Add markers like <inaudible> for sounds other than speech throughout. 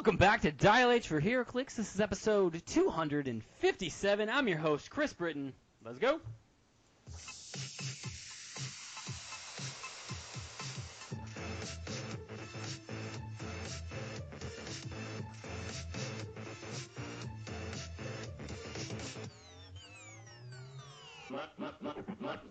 Welcome back to Dial H for HeroClix. This is episode 257. I'm your host, Chris Britton. Let's go.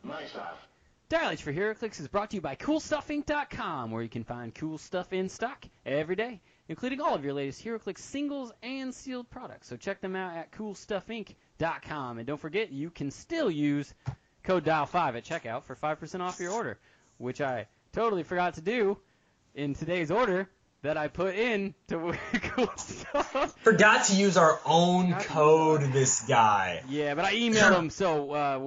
My stuff. Dial H for HeroClix is brought to you by CoolStuffInc.com, where you can find cool stuff in stock every day, including all of your latest HeroClix singles and sealed products. So check them out at CoolStuffInc.com. And don't forget, you can still use code DIAL5 at checkout for 5% off your order, which I totally forgot to do in today's order that I put in to <laughs> cool stuff. Forgot to use our own code, this guy. Yeah, but I emailed him, so uh,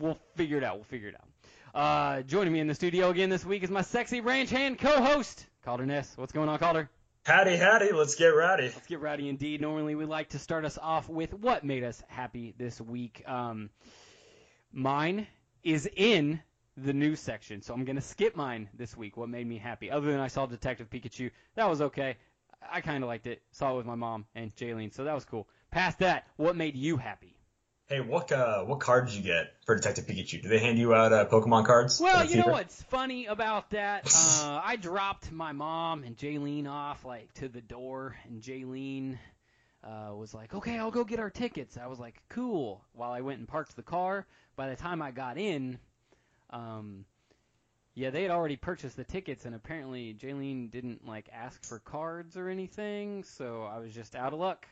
we'll figure it out. We'll figure it out. Uh, joining me in the studio again this week is my sexy ranch hand co-host, Calder Ness. What's going on, Calder? Howdy, howdy, let's get rowdy. Let's get rowdy indeed. Normally, we like to start us off with what made us happy this week. Um, mine is in the news section, so I'm gonna skip mine this week. What made me happy, other than I saw Detective Pikachu, that was okay. I kind of liked it. Saw it with my mom and Jaylene, so that was cool. Past that, what made you happy? Hey, what uh, what card did you get for Detective Pikachu? Do they hand you out uh, Pokemon cards? Well, you know what's funny about that? Uh, I dropped my mom and Jaylene off like to the door, and Jaylene uh, was like, "Okay, I'll go get our tickets." I was like, "Cool." While I went and parked the car, by the time I got in, um, yeah, they had already purchased the tickets, and apparently Jaylene didn't like ask for cards or anything, so I was just out of luck.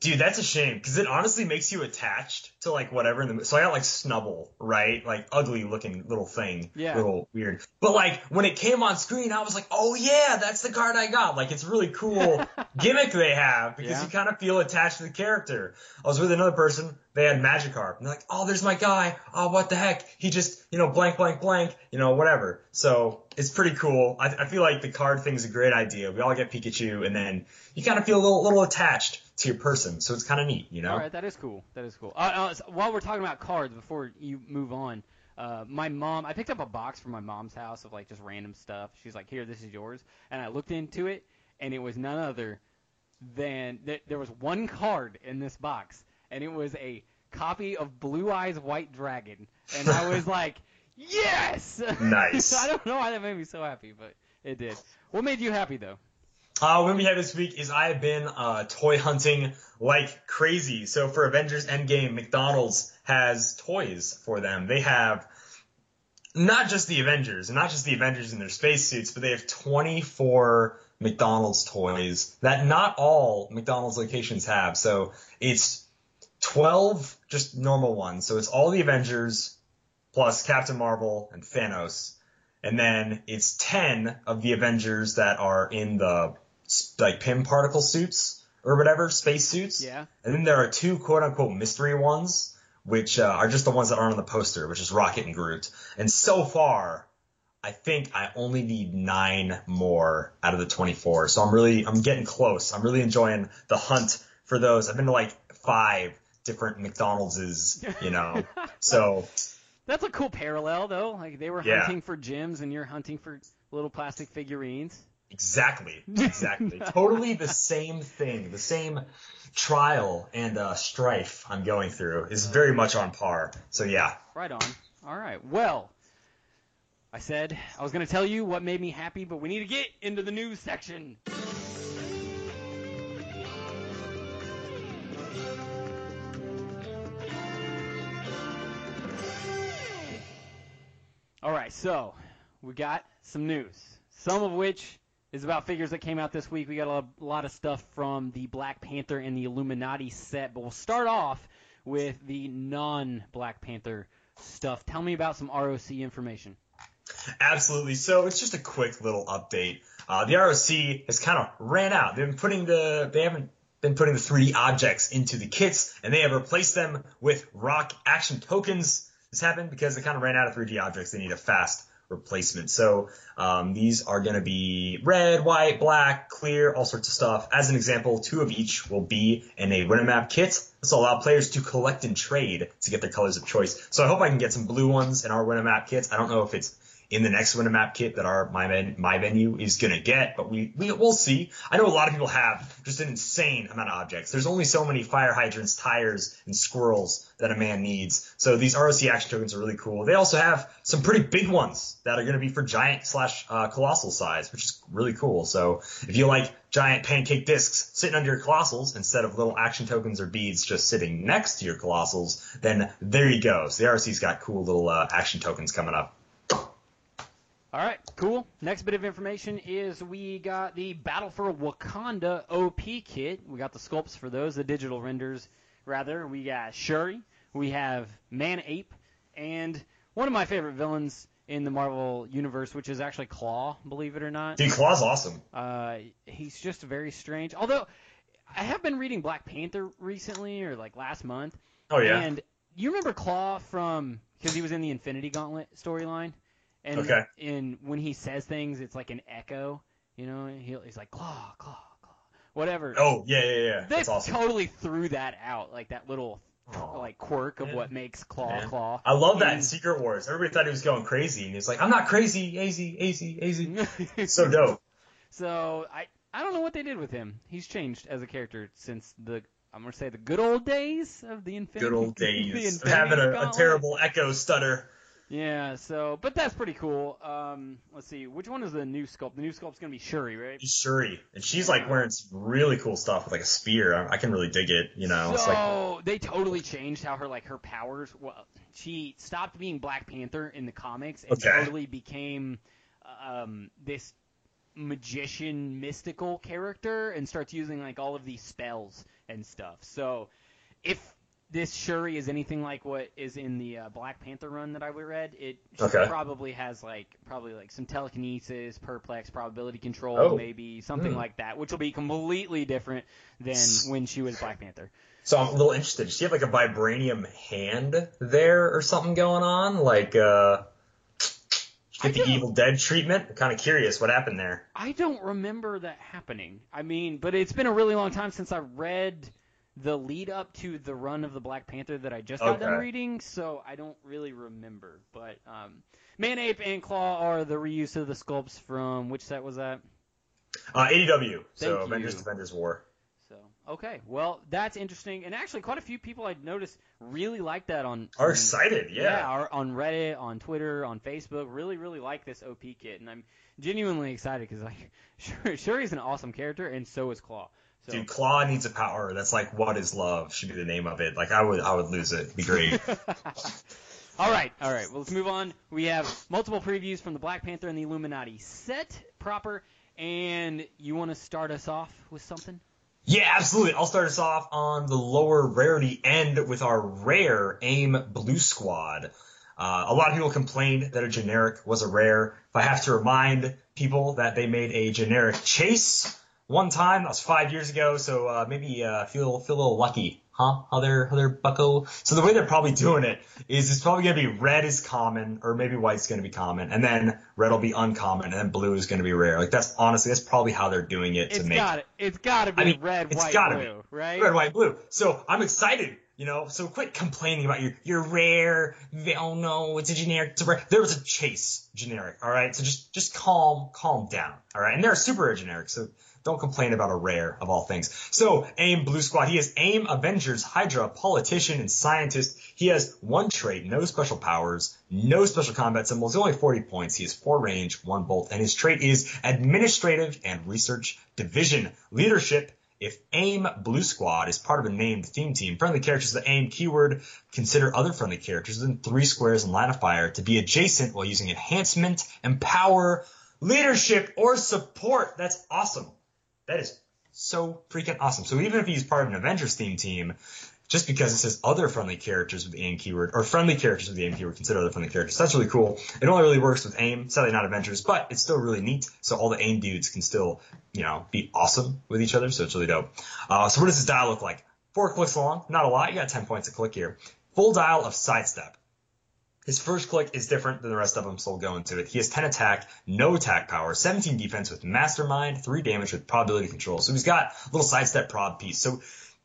Dude, that's a shame because it honestly makes you attached to like whatever in the. So I got like Snubbull, right? Like ugly looking little thing, Yeah. little weird. But like when it came on screen, I was like, oh yeah, that's the card I got. Like it's really cool <laughs> gimmick they have because Yeah. you kind of feel attached to the character. I was with another person, they had Magikarp, and they're like, oh, there's my guy. Oh, what the heck? He just, you know, blank, blank, blank, you know, whatever. So it's pretty cool. I, I feel like the card thing's a great idea. We all get Pikachu, and then you kind of feel a little, little attached to your person, so it's kind of neat, you know. All right, that is cool. That is cool. Uh, uh, so while we're talking about cards, before you move on, uh, my mom, I picked up a box from my mom's house of like just random stuff. She's like, "Here, this is yours," and I looked into it, and it was none other than th- there was one card in this box, and it was a copy of Blue Eyes White Dragon, and I was <laughs> like, "Yes!" <laughs> Nice. I don't know why that made me so happy, but it did. What made you happy though? Uh, what we have this week is I have been uh, toy hunting like crazy. So for Avengers Endgame, McDonald's has toys for them. They have not just the Avengers, and not just the Avengers in their spacesuits, but they have 24 McDonald's toys that not all McDonald's locations have. So it's 12 just normal ones. So it's all the Avengers plus Captain Marvel and Thanos. And then it's 10 of the Avengers that are in the like Pym particle suits or whatever, space suits. Yeah. And then there are two quote unquote mystery ones, which uh, are just the ones that aren't on the poster, which is Rocket and Groot. And so far, I think I only need nine more out of the 24. So I'm really, I'm getting close. I'm really enjoying the hunt for those. I've been to like five different McDonald's, you know. <laughs> so That's a cool parallel, though. Like they were Yeah. hunting for gems, and you're hunting for little plastic figurines. Exactly. <laughs> Exactly. totally the same thing. The same trial and uh, strife I'm going through is very much on par. So yeah. Right on. All right. Well, I said I was going to tell you what made me happy, but we need to get into the news section. All right, so we got some news, some of which is about figures that came out this week. We got a lot, of stuff from the Black Panther and the Illuminati set, but we'll start off with the non-Black Panther stuff. Tell me about some ROC information. Absolutely. So it's just a quick little update. Uh, the ROC has kind of ran out. They've been putting the, they haven't been putting the 3D objects into the kits, and they have replaced them with ROC action tokens. This happened because they kind of ran out of 3D objects. They need a fast replacement. So um, these are going to be red, white, black, clear, all sorts of stuff. As an example, two of each will be in a Winamap kit. This will allow players to collect and trade to get their colors of choice. So I hope I can get some blue ones in our Winamap kits. I don't know if it's in the next winter map kit that our my my venue is gonna get, but we, we we'll see. I know a lot of people have just an insane amount of objects. There's only so many fire hydrants, tires, and squirrels that a man needs. So these ROC action tokens are really cool. They also have some pretty big ones that are gonna be for giant slash uh, colossal size, which is really cool. So if you like giant pancake discs sitting under your colossals instead of little action tokens or beads just sitting next to your colossals, then there you go. So the ROC's got cool little uh, action tokens coming up. All right, cool. Next bit of information is we got the Battle for Wakanda OP kit. We got the sculpts for those, the digital renders, rather. We got Shuri, we have Man Ape, and one of my favorite villains in the Marvel universe, which is actually Klaw, believe it or not. Dude, Klaw's awesome. Uh, he's just very strange. Although I have been reading Black Panther recently, or like last month. Oh yeah. And you remember Klaw from because he was in the Infinity Gauntlet storyline, and Okay. and when he says things, it's like an echo. You know, he, he's like Klaw, Klaw, Klaw, whatever. Oh yeah, yeah, yeah. they That's awesome. totally threw that out, like that little Aw. like quirk of what makes Klaw. Klaw. I love that in Secret Wars. Everybody thought he was going crazy, and he's like, "I'm not crazy, easy, easy, easy." <laughs> so dope. So I I don't know what they did with him. He's changed as a character since the I'm gonna say the good old days of the Infinity. Good old <laughs> days of having a, a terrible echo stutter. Yeah. So, but that's pretty cool. Um, let's see, which one is the new sculpt? The new sculpt's gonna be Shuri, right? Shuri, and she's like wearing some really cool stuff with like a spear. I, I can really dig it. You know, it's so like they totally changed how her like her powers. Well, she stopped being Black Panther in the comics and Okay. totally became um, this magician, mystical character, and starts using like all of these spells and stuff. So if this Shuri is anything like what is in the uh, Black Panther run that I read, it Okay. probably has like probably like some telekinesis, perplex, probability control, Oh. maybe something Hmm. like that, which will be completely different than when she was Black Panther. So I'm a little interested. Does she have like a vibranium hand there or something going on? Like, uh, get the Evil Dead treatment? I'm kind of curious what happened there. I don't remember that happening. I mean, but it's been a really long time since I read the lead up to the run of the Black Panther that I just got done Okay. reading, so I don't really remember. But um, Man Ape and Klaw are the reuse of the sculpts from which set was that? Uh, ADW. So Thank Avengers. Defenders War. So okay, well that's interesting, and actually quite a few people I noticed really like that on Are on- excited, yeah. are on Reddit, on Twitter, on Facebook. Really, really like this OP kit, and I'm genuinely excited because like <laughs> sure, sure he's an awesome character, and so is Klaw. So Dude, Klaw needs a power. That's like what is love should be the name of it. Like I would, I would lose it. It'd be great. <laughs> all right, all right. Well, let's move on. We have multiple previews from the Black Panther and the Illuminati set proper, and you want to start us off with something? Yeah, absolutely. I'll start us off on the lower rarity end with our rare AIM Blue Squad. Uh, a lot of people complained that a generic was a rare. If I have to remind people that they made a generic chase one time, that was five years ago, so uh, maybe uh, feel feel a little lucky, huh? How they're how they're bucko. So the way they're probably doing it is it's probably gonna be red is common, or maybe white's gonna be common, and then red will be uncommon, and then blue is gonna be rare. Like that's honestly that's probably how they're doing it to It's make got it. It's got to be I mean, red, it's white, gotta be. blue, right? red, white, blue. So I'm excited, you know. So quit complaining about your your rare. Oh no, it's a generic. It's a rare. There was a chase generic. All right. So just just calm calm down. All right. And they're super generic. So don't complain about a rare of all things. So AIM Blue Squad. He is AIM Avengers Hydra politician and scientist. He has one trait, no special powers, no special combat symbols, only 40 points. He has four range, one bolt, and his trait is administrative and research division leadership. If AIM Blue Squad is part of a named theme team, friendly characters with the AIM keyword consider other friendly characters within three squares in line of fire to be adjacent while using enhancement, empower, leadership, or support. That's awesome. That is so freaking awesome. So even if he's part of an Avengers theme team, just because it says other friendly characters with the AIM keyword, or friendly characters with the AIM keyword, consider other friendly characters. That's really cool. It only really works with AIM, sadly not Avengers, but it's still really neat. So all the AIM dudes can still, you know, be awesome with each other. So it's really dope. Uh, so what does this dial look like? Four clicks long, not a lot. You got 10 points a click here. Full dial of sidestep. His first click is different than the rest of them, so we'll go into it. He has 10 attack, no attack power, 17 defense with mastermind, 3 damage with probability control. So he's got a little sidestep prob piece. So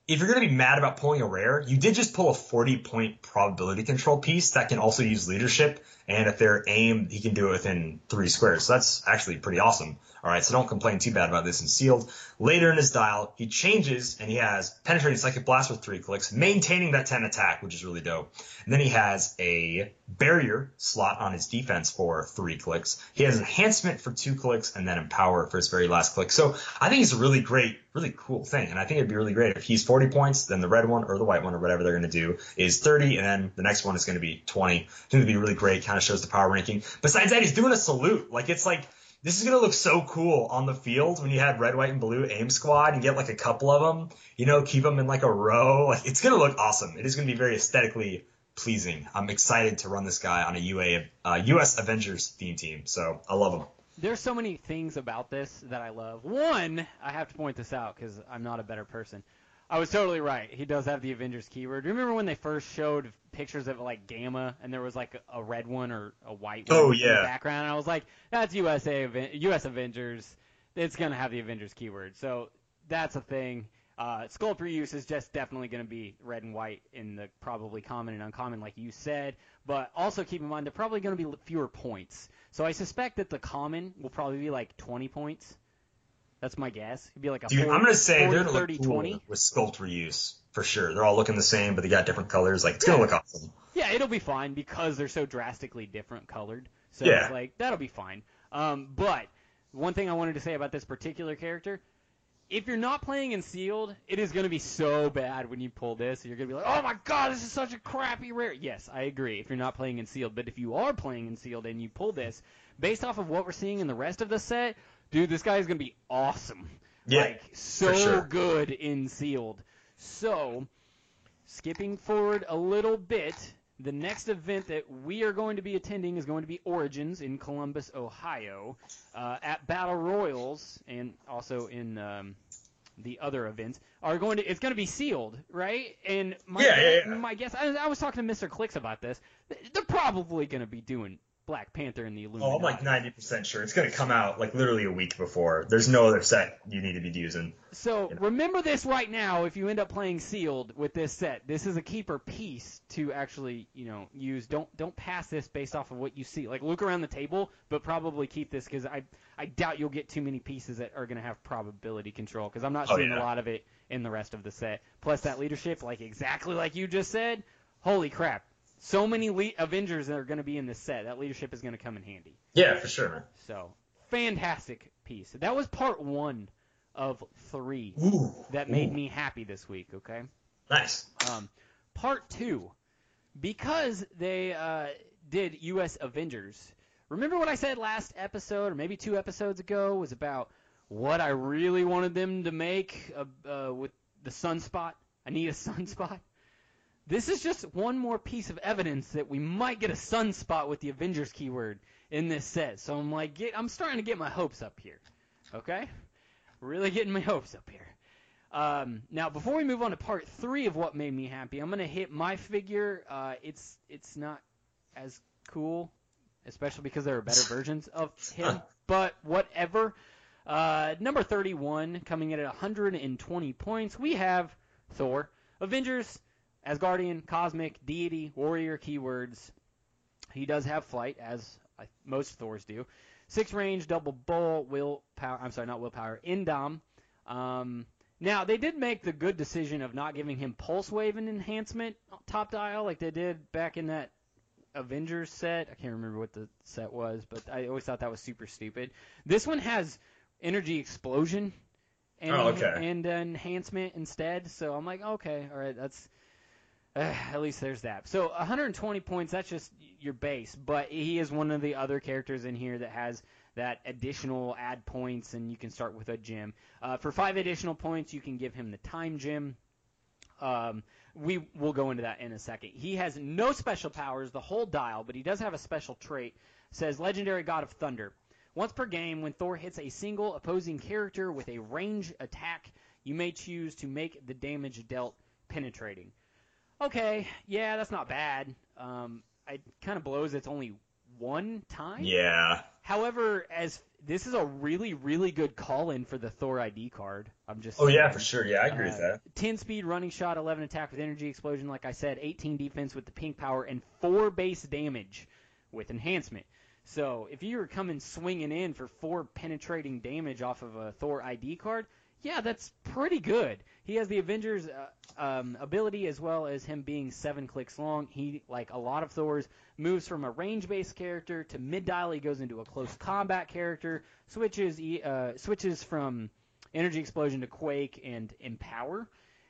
if you're going to be mad about pulling a rare, you did just pull a 40 point probability control piece that can also use leadership. And if they're aimed, he can do it within three squares. So that's actually pretty awesome. All right. So don't complain too bad about this in sealed. Later in his dial, he changes and he has penetrating psychic blast with three clicks, maintaining that 10 attack, which is really dope. And then he has a barrier slot on his defense for three clicks. He has enhancement for two clicks and then empower for his very last click. So I think it's a really great, really cool thing. And I think it'd be really great if he's 40 points, then the red one or the white one or whatever they're going to do is 30 and then the next one is going to be 20. I think it'd be really great. Kind of shows the power ranking. Besides that, he's doing a salute. Like it's like, this is gonna look so cool on the field when you had red, white, and blue aim squad and get like a couple of them. You know, keep them in like a row. Like it's gonna look awesome. It is gonna be very aesthetically pleasing. I'm excited to run this guy on a UA uh, US Avengers theme team. So I love him. There's so many things about this that I love. One, I have to point this out because I'm not a better person. I was totally right. He does have the Avengers keyword. Remember when they first showed pictures of like Gamma and there was like a red one or a white one Oh, in yeah. the background? And I was like, that's USA US Avengers. It's gonna have the Avengers keyword. So that's a thing. Uh, Sculpt reuse is just definitely going to be red and white in the probably common and uncommon, like you said. But also keep in mind they're probably going to be fewer points. So I suspect that the common will probably be like 20 points. That's my guess. It'd be like a Dude, 40, I'm gonna say 40, they're gonna 30, look cool 20. with sculpt reuse for sure. They're all looking the same, but they got different colors. Like it's gonna look awesome. Yeah, it'll be fine because they're so drastically different colored. So Yeah. like that'll be fine. Um, but one thing I wanted to say about this particular character, if you're not playing in sealed, it is going to be so bad when you pull this. You're going to be like, "Oh my god, this is such a crappy rare." Yes, I agree. If you're not playing in sealed, but if you are playing in sealed and you pull this, based off of what we're seeing in the rest of the set, dude, this guy is going to be awesome. Yeah, like so sure. good in sealed. So, skipping forward a little bit, the next event that we are going to be attending is going to be Origins in Columbus, Ohio, uh, at Battle Royals, and also in um, the other events are going to. It's going to be sealed, right? And my Yeah, yeah, yeah. my guess, I, I was talking to Mr. Clicks about this. They're probably going to be doing Black Panther and the Illuminati. Oh, I'm like 90% sure. It's going to come out like literally a week before. There's no other set you need to be using. So You know. remember this right now. If you end up playing sealed with this set, this is a keeper piece to actually, you know, use. Don't don't pass this based off of what you see. Like look around the table, but probably keep this because I I doubt you'll get too many pieces that are going to have probability control because I'm not Oh, seeing yeah. a lot of it in the rest of the set. Plus that leadership, like exactly like you just said. Holy crap! So many le- Avengers that are going to be in this set. That leadership is going to come in handy. Yeah, for sure, man. So fantastic piece. That was part one of three Ooh. that made Ooh. me happy this week. Okay. Nice. Um, part two, because they uh, did U.S. Avengers. Remember what I said last episode, or maybe two episodes ago, was about what I really wanted them to make uh, uh, with the sunspot. I need a <laughs> sunspot. This is just one more piece of evidence that we might get a sunspot with the Avengers keyword in this set. So I'm like, get, I'm starting to get my hopes up here. Okay, really getting my <laughs> hopes up here. Um, now, before we move on to part three of what made me happy, I'm gonna hit my figure. Uh, it's it's not as cool, especially because there are better <laughs> versions of him. But whatever. Uh, number 31, coming in at 120 points, we have Thor, Avengers, Asgardian, Cosmic, Deity, Warrior keywords. He does have flight, as most Thors do. Six range, double bolt, willpower. I'm sorry, not willpower. Indom. Um, now they did make the good decision of not giving him pulse wave and enhancement top dial like they did back in that Avengers set. I can't remember what the set was, but I always thought that was super stupid. This one has energy explosion and, Oh, okay. and uh, enhancement instead. So I'm like, okay, all right, that's uh, at least there's that. So 120 points, that's just your base, but he is one of the other characters in here that has that additional add points, and you can start with a gem. Uh, for five additional points, you can give him the time gem. Um, we will go into that in a second. He has no special powers, the whole dial, but he does have a special trait. says Legendary God of Thunder. Once per game, when Thor hits a single opposing character with a range attack, you may choose to make the damage dealt penetrating. Okay, yeah, that's not bad. Um, it kind of blows. It's only one time. Yeah. However, as this is a really, really good call-in for the Thor ID card. I'm just. Oh yeah, for sure. Yeah, I agree with Uh, that. 10 speed, running shot, 11 attack with energy explosion, like I said, 18 defense with the pink power, and 4 base damage with enhancement. So if you were coming swinging in for 4 penetrating damage off of a Thor ID card, yeah, that's pretty good. He has the Avengers uh, um, ability as well as him being 7 clicks long. He, like a lot of Thors, moves from a range-based character to mid-dial. He goes into a close combat character, switches, uh, switches from energy explosion to quake and empower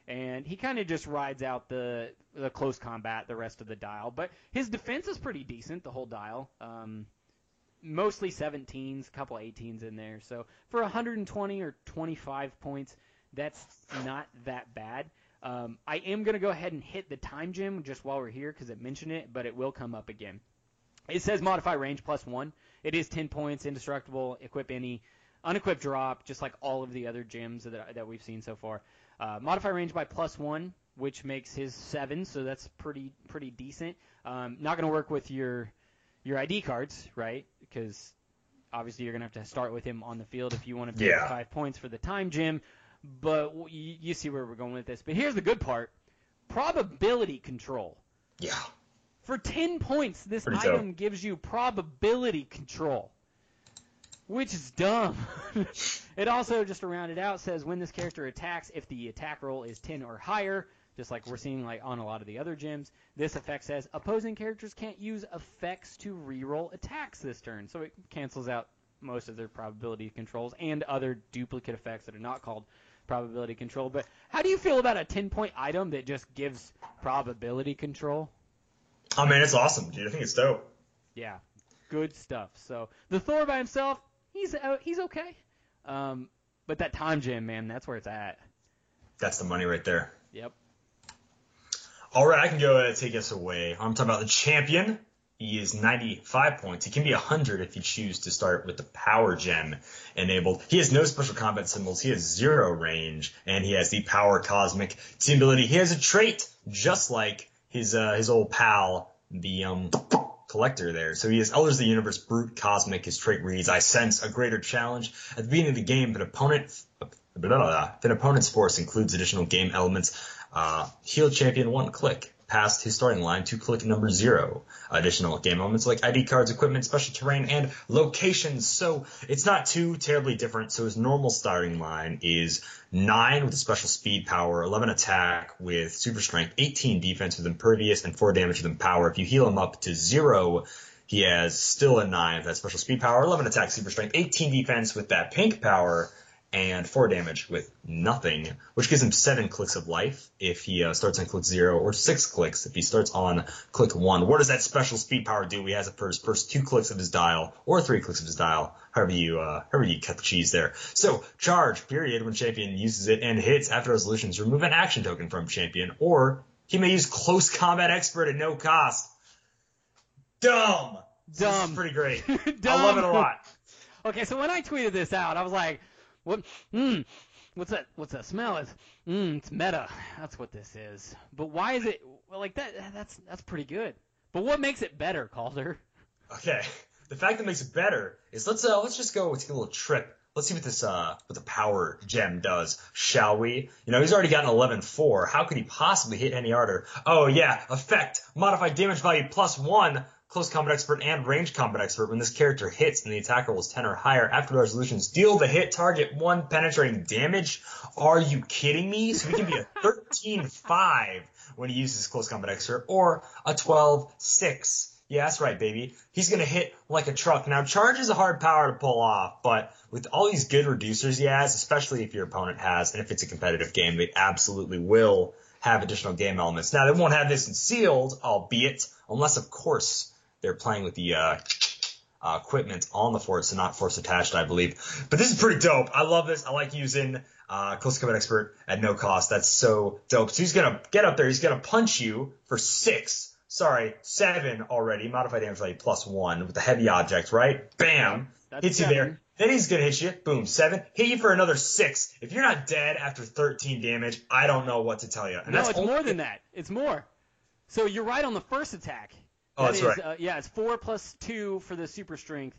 and he kind of just rides out the the close combat the rest of the dial but his defense is pretty decent the whole dial um, mostly 17s a couple 18s in there so for 120 or 25 points that's not that bad um, i am going to go ahead and hit the time gem just while we're here because it mentioned it but it will come up again it says modify range plus one it is 10 points indestructible equip any unequipped drop, just like all of the other gems that, that we've seen so far. Uh, modify range by plus one, which makes his seven, so that's pretty pretty decent. Um, not going to work with your your ID cards, right? Because obviously you're going to have to start with him on the field if you want to Yeah. five points for the time gem. But you, you see where we're going with this. But here's the good part: probability control. Yeah. For 10 points, this Pretty dope. item gives you probability control, which is dumb. <laughs> it also, just to round it out, says when this character attacks, if the attack roll is 10 or higher, just like we're seeing like on a lot of the other gems, this effect says opposing characters can't use effects to reroll attacks this turn. So it cancels out most of their probability controls and other duplicate effects that are not called probability control. But how do you feel about a 10 point item that just gives probability control? Oh man, it's awesome, dude. I think it's dope. Yeah, good stuff. So the Thor by himself, he's uh, he's okay. Um, but that time gem, man, that's where it's at. That's the money right there. Yep. All right, I can go ahead and take us away. I'm talking about the champion. He is 95 points. He can be 100 if you choose to start with the power gem enabled. He has no special combat symbols. He has zero range, and he has the power cosmic team ability. He has a trait just like his uh, his old pal, the um collector there. So he has Elders of the Universe, Brute Cosmic. His trait reads, I sense a greater challenge. At the beginning of the game, if an opponent, if an opponent's force includes additional game elements, uh, heal champion one click. Past his starting line to click number zero. Additional game elements like ID cards, equipment, special terrain, and locations. So it's not too terribly different. So his normal starting line is nine with a special speed power, 11 attack with super strength, 18 defense with impervious, and four damage with empower. If you heal him up to zero, he has still a nine with that special speed power, 11 attack, super strength, 18 defense with that pink power, and four damage with nothing, which gives him seven clicks of life if he uh, starts on click zero, or six clicks if he starts on click one. What does that special speed power do? He has it for his first two clicks of his dial, or three clicks of his dial, however you uh, however you cut the cheese there. So charge period when champion uses it and hits after resolutions, remove an action token from champion, or he may use close combat expert at no cost. Dumb. This is Dumb. pretty great. <laughs> I love it a lot. <laughs> Okay, so when I tweeted this out, I was like, "What? Mm, what's that? What's that smell? It's mm, it's meta. That's what this is." But why is it well, like that? That's that's pretty good. But what makes it better, Calder? Okay. The fact that makes it better is let's uh let's just go take a little trip. Let's see what this uh what the power gem does, shall we? You know, he's already got an 11-4. How could he possibly hit any harder? Oh yeah, effect, modified damage value plus one, close combat expert and range combat expert when this character hits and the attack roll is 10 or higher after the resolutions. Deal the hit target one penetrating damage. Are you kidding me? So he can be a <laughs> 13-5 when he uses close combat expert or a 12-6. Yeah, that's right, baby. He's gonna hit like a truck. Now, charge is a hard power to pull off, but with all these good reducers he has, especially if your opponent has, and if it's a competitive game, they absolutely will have additional game elements. Now, they won't have this in sealed, albeit, unless of course they're playing with the uh, uh, equipment on the force and not force attached, I believe. But this is pretty dope. I love this. I like using uh, close combat expert at no cost. That's so dope. So he's gonna get up there. He's gonna punch you for six. Sorry, seven already. Modified damage value plus one with the heavy object, right? Bam. That's Hits you seven. there. Then he's gonna hit you. Boom, seven. Hit you for another six. If you're not dead after 13 damage, I don't know what to tell you. And No, that's it's only- more than that. It's more. So you're right on the first attack. Oh, That that's is, right. Uh, yeah, it's four plus two for the super strength,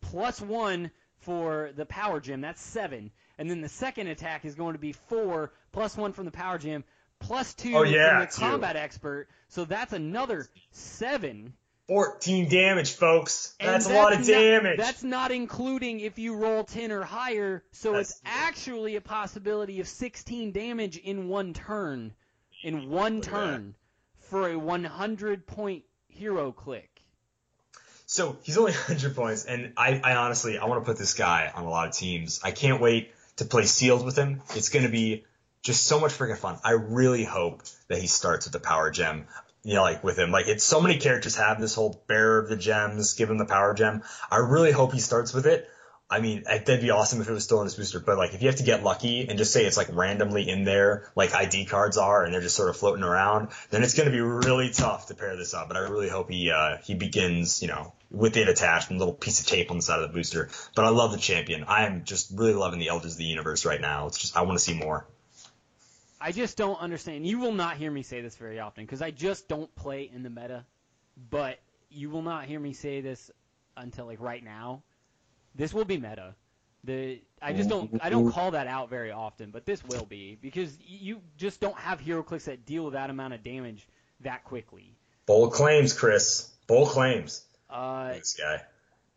plus one for the power gem. That's seven. And then the second attack is going to be four plus one from the power gem plus two Oh, yeah, from the two. combat expert. So that's another seven. 14 damage, folks. And That's, a lot of not- damage. that's not including if you roll 10 or higher. So That's- it's actually a possibility of 16 damage in one turn. In one turn. For a 100 point hero click. So he's only <laughs> 100 points, and I, I honestly, I want to put this guy on a lot of teams. I can't wait to play sealed with him. It's going to be just so much freaking fun. I really hope that he starts with the power gem. You know, like with him, like it's so many characters have this whole bearer of the gems, give him the power gem. I really hope he starts with it. I mean, that'd be awesome if it was still in this booster, but like if you have to get lucky and just say it's like randomly in there, like ID cards are, and they're just sort of floating around, then it's going to be really tough to pair this up. But I really hope he uh, he begins, you know, with it attached and a little piece of tape on the side of the booster. But I love the champion. I am just really loving the Elders of the Universe right now. It's just I want to see more. I just don't understand. You will not hear me say this very often because I just don't play in the meta. But you will not hear me say this until like right now. This will be meta. The I just don't I don't call that out very often, but this will be because you just don't have HeroClix that deal that amount of damage that quickly. Bold claims, Chris. Bold claims. Uh, This guy.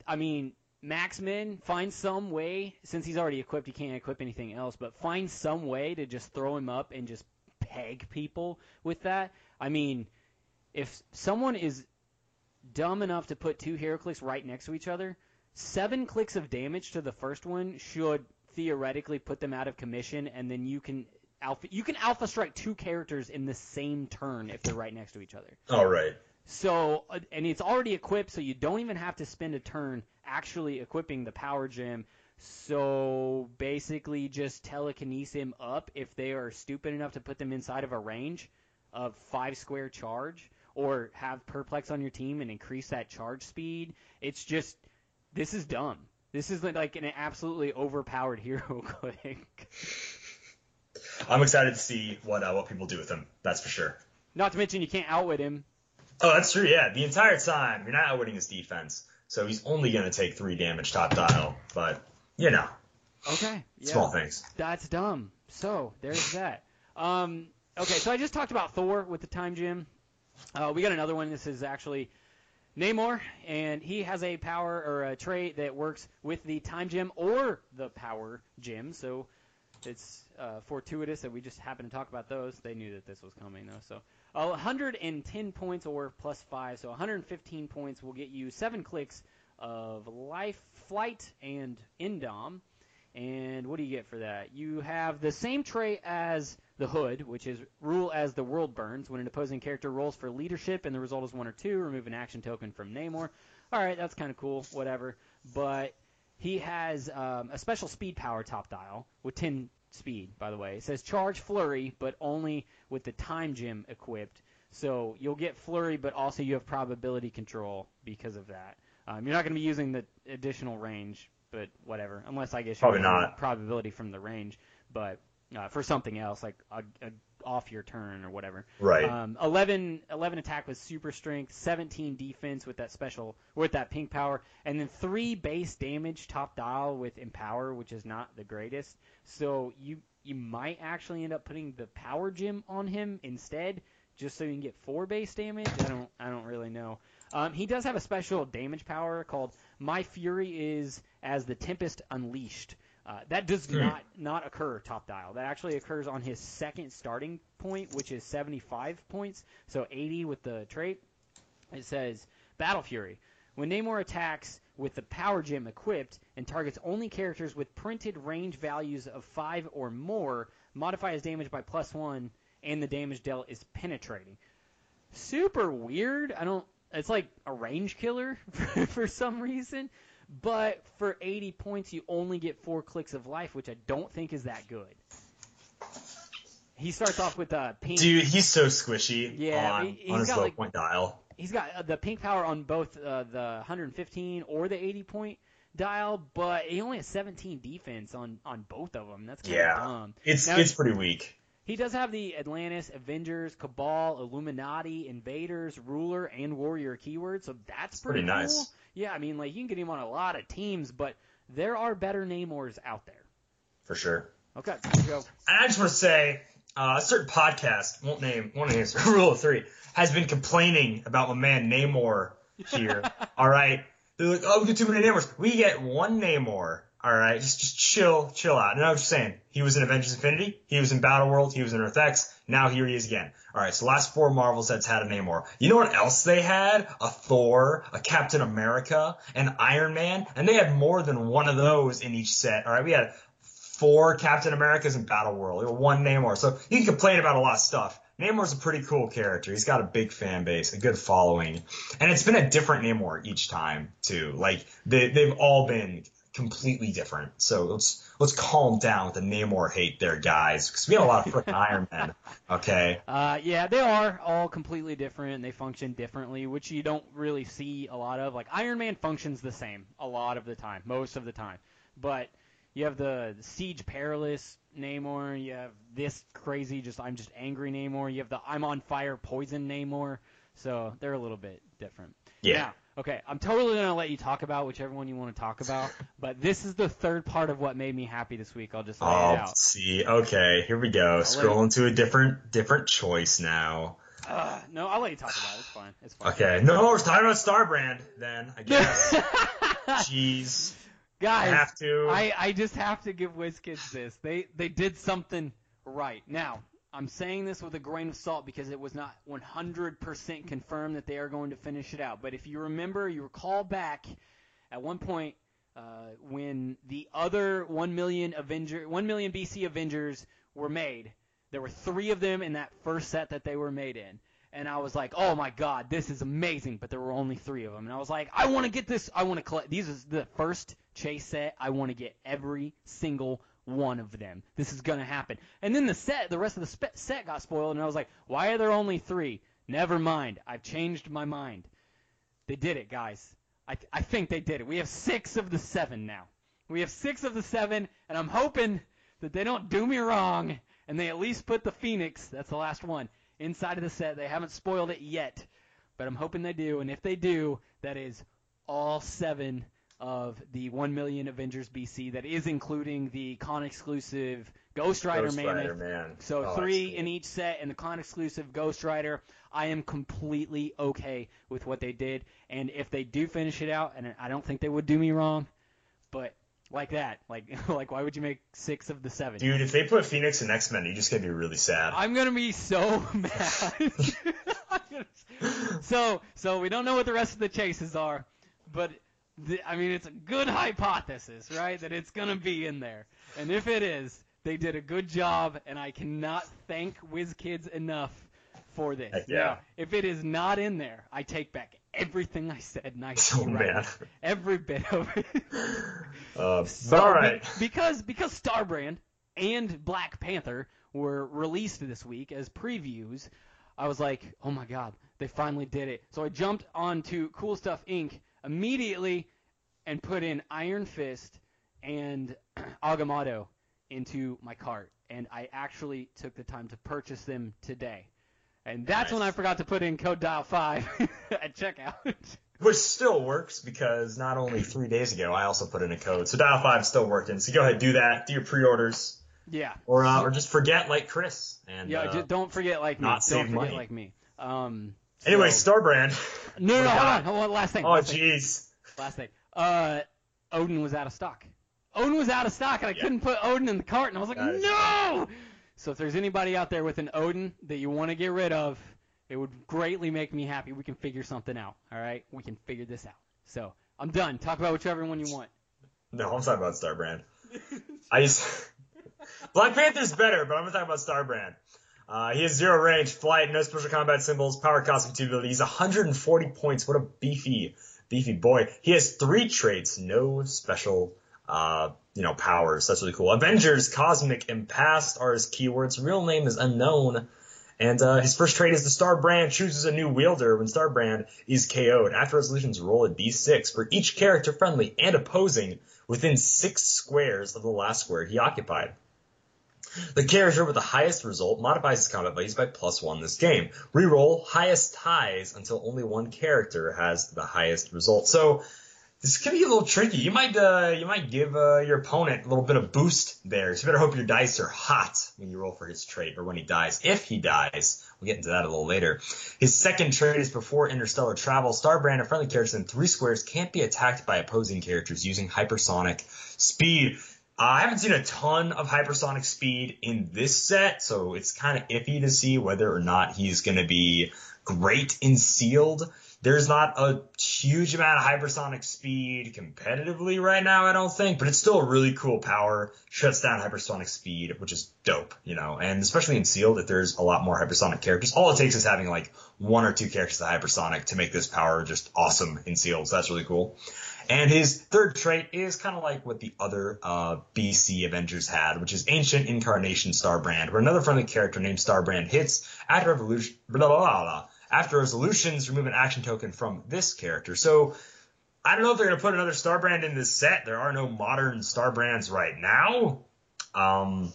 I mean, Maxman, find some way, since he's already equipped, he can't equip anything else, but find some way to just throw him up and just peg people with that. I mean, if someone is dumb enough to put two HeroClix right next to each other, seven clicks of damage to the first one should theoretically put them out of commission, and then you can alpha you can alpha strike two characters in the same turn if they're right next to each other. All right. So, uh, and it's already equipped, so you don't even have to spend a turn actually equipping the power gem. So basically, just telekinesis him up if they are stupid enough to put them inside of a range of five square charge, or have perplex on your team and increase that charge speed. It's just this is dumb. This is like an absolutely overpowered hero <laughs> click. I'm excited to see what uh, what people do with him. That's for sure. Not to mention you can't outwit him. Oh, that's true. Yeah, the entire time you're not outwitting his defense, so he's only going to take three damage top dial. But you know, Okay. Yeah. small things. That's dumb. So there's that. Um, okay, so I just talked about Thor with the time gem. Uh, we got another one. This is actually Namor, and he has a power or a trait that works with the time gem or the power gem. So it's uh, fortuitous that we just happened to talk about those. They knew that this was coming though. So uh, 110 points or plus five, so 115 points will get you seven clicks of life, flight, and indom. And what do you get for that? You have the same trait as the Hood, which is rule as the world burns. When an opposing character rolls for leadership and the result is one or two, remove an action token from Namor. All right, that's kind of cool, whatever. But he has um, a special speed power top dial with 10 speed, by the way. It says charge flurry, but only with the time gem equipped. So you'll get flurry, but also you have probability control because of that. Um, you're not going to be using the additional range, but whatever. Unless I guess you're Probably not. probability from the range, but uh, for something else like a, a off your turn or whatever. Right. Um, 11, 11 attack with super strength, 17 defense with that special with that pink power, and then three base damage top dial with empower, which is not the greatest. So you you might actually end up putting the power gem on him instead, just so you can get four base damage. I don't I don't really know. Um, he does have a special damage power called My Fury is as the Tempest Unleashed. Uh, that does Hmm. not not occur top dial. That actually occurs on his second starting point, which is 75 points, so 80 with the trait. It says Battle Fury. When Namor attacks with the power gem equipped and targets only characters with printed range values of 5 or more, modify his damage by plus 1 and the damage dealt is penetrating. Super weird. I don't it's like a range killer for, <laughs> for some reason. But for 80 points, you only get four clicks of life, which I don't think is that good. He starts off with a pink. Dude, he's so squishy Yeah, on, he- on his low like- point dial. He's got uh, the pink power on both uh, the 115 or the 80 point dial, but he only has 17 defense on on both of them. That's kind Yeah. of dumb. It's Now- it's pretty weak. He does have the Atlantis, Avengers, Cabal, Illuminati, Invaders, Ruler, and Warrior keywords, so that's pretty, Pretty nice. cool. Yeah, I mean, like you can get him on a lot of teams, but there are better Namors out there. For sure. Okay, go. And I just want to say, uh, a certain podcast, won't name, won't name, <laughs> rule of three, has been complaining about my man Namor here. <laughs> all right. They're like, oh, we get too many Namors. We get one Namor. All right. Just, just chill, chill out. And I'm just saying, he was in Avengers Infinity. He was in Battle World. He was in Earth X. Now here he is again. All right. So last four Marvel sets had a Namor. You know what else they had? A Thor, a Captain America, an Iron Man. And they had more than one of those in each set. All right. We had four Captain Americas in Battle World. One Namor. So you can complain about a lot of stuff. Namor's a pretty cool character. He's got a big fan base, a good following, and it's been a different Namor each time too. Like they, they've all been completely different. So let's let's calm down with the Namor hate there, guys, because we have a lot of freaking <laughs> Iron Men. Okay. Uh, yeah, they are all completely different. and They function differently, which you don't really see a lot of. Like Iron Man functions the same a lot of the time, most of the time, but you have the, Siege Perilous Namor. You have this crazy, just I'm just angry Namor. You have the I'm on fire poison Namor. So they're a little bit different. Yeah. Now, okay, I'm totally gonna let you talk about whichever one you want to talk about. <laughs> but this is the third part of what made me happy this week. I'll just lay Oh, it out. see. Okay, here we go. let Scrolling to a different different choice now. Uh, no, I'll let you talk about it. It's fine. It's fine. Okay. No, we're talking about Starbrand then. I guess. <laughs> Jeez. guys, I have to. I, I just have to give WizKids this. They they did something right. Now, I'm saying this with a grain of salt because it was not 100% confirmed that they are going to finish it out. But if you remember, you recall back at one point uh, when the other 1 million Avenger 1 million BC Avengers were made, there were 3 of them in that first set that they were made in. And I was like, "Oh my god, this is amazing!" But there were only three of them, and I was like, "I want to get this. I want to collect. These is the first chase set. I want to get every single one of them. This is gonna happen." And then the set, the rest of the spe- set got spoiled, and I was like, "Why are there only three? Never mind. I've changed my mind. They did it, guys. I I think they did it. We have six of the seven now. We have six of the seven, and I'm hoping that they don't do me wrong, and they at least put the Phoenix. That's the last one inside of the set. They haven't spoiled it yet, but I'm hoping they do. And if they do, that is all seven of the 1 million Avengers BC. That is including the con exclusive Ghost Rider Ghost. Rider, man. So Oh, three that's in each set, and the con exclusive Ghost Rider. I am completely okay with what they did, and if they do finish it out, and I don't think they would do me wrong, but like that, like <laughs> like why would you make six of the seven? Dude, if they put Phoenix and X Men, you're just gonna be really sad. I'm gonna be so <laughs> mad. <laughs> So so we don't know what the rest of the chases are, but the, I mean it's a good hypothesis, right? That it's gonna be in there, and if it is, they did a good job, and I cannot thank WizKids enough for this. Heck yeah. Now, if it is not in there, I take back everything I said. Nice, <laughs> Oh, man. every bit of it. Uh, <laughs> <laughs> So, but be- because because Starbrand and Black Panther were released this week as previews, I was like, oh my god, they finally did it. So I jumped onto Cool Stuff Inc. immediately and put in Iron Fist and <clears throat> Agamotto into my cart, and I actually took the time to purchase them today. And that's when I forgot to put in code dial five <laughs> at checkout. <laughs> Which still works because not only three days ago I also put in a code, so dial five still worked. working. So go ahead, do that, do your pre-orders, yeah. or uh, or just forget like Chris. And Yeah, uh, don't forget like me. not Don't forget money. like me. Um, anyway, so- Starbrand. no, no, hold on, hold on. Last thing. Oh jeez. Last thing. Uh, Odin was out of stock. Odin was out of stock, and I Yeah. couldn't put Odin in the cart, and I was like, That no. So if there's anybody out there with an Odin that you want to get rid of, it would greatly make me happy. We can figure something out. All right, we can figure this out. So I'm done. Talk about whichever one you want. No, I'm talking about Starbrand. I just <laughs> Black Panther's better, but I'm gonna talk about Starbrand. Uh, he has zero range, flight, no special combat symbols, power cosmic team ability. He's 140 points. What a beefy, beefy boy. He has three traits, no special, uh, you know, powers. That's really cool. Avengers, Cosmic, and Past are his keywords. Real name is unknown. And uh, his first trait is the Star Brand chooses a new wielder when Star Brand is KO'd. After resolutions, roll a d6 for each character friendly and opposing within six squares of the last square he occupied. The character with the highest result modifies his combat values by plus one this game. Reroll highest ties until only one character has the highest result. So this could be a little tricky. You might uh, you might give uh, your opponent a little bit of boost there. So you better hope your dice are hot when you roll for his trait or when he dies. If he dies, we'll get into that a little later. His second trait is before interstellar travel. Starbrand and friendly characters in three squares can't be attacked by opposing characters using hypersonic speed. Uh, I haven't seen a ton of hypersonic speed in this set, so it's kind of iffy to see whether or not he's going to be great in sealed. There's not a huge amount of hypersonic speed competitively right now, I don't think, but it's still a really cool power. Shuts down hypersonic speed, which is dope, you know, and especially in sealed, if there's a lot more hypersonic characters, all it takes is having like one or two characters of hypersonic to make this power just awesome in sealed. So that's really cool. And his third trait is kind of like what the other uh, BC Avengers had, which is Ancient Incarnation Starbrand, where another friendly character named Starbrand hits at revolution, blah, blah, blah, blah, after resolutions, remove an action token from this character. So I don't know if they're going to put another Starbrand in this set. There are no modern Starbrands right now. Um,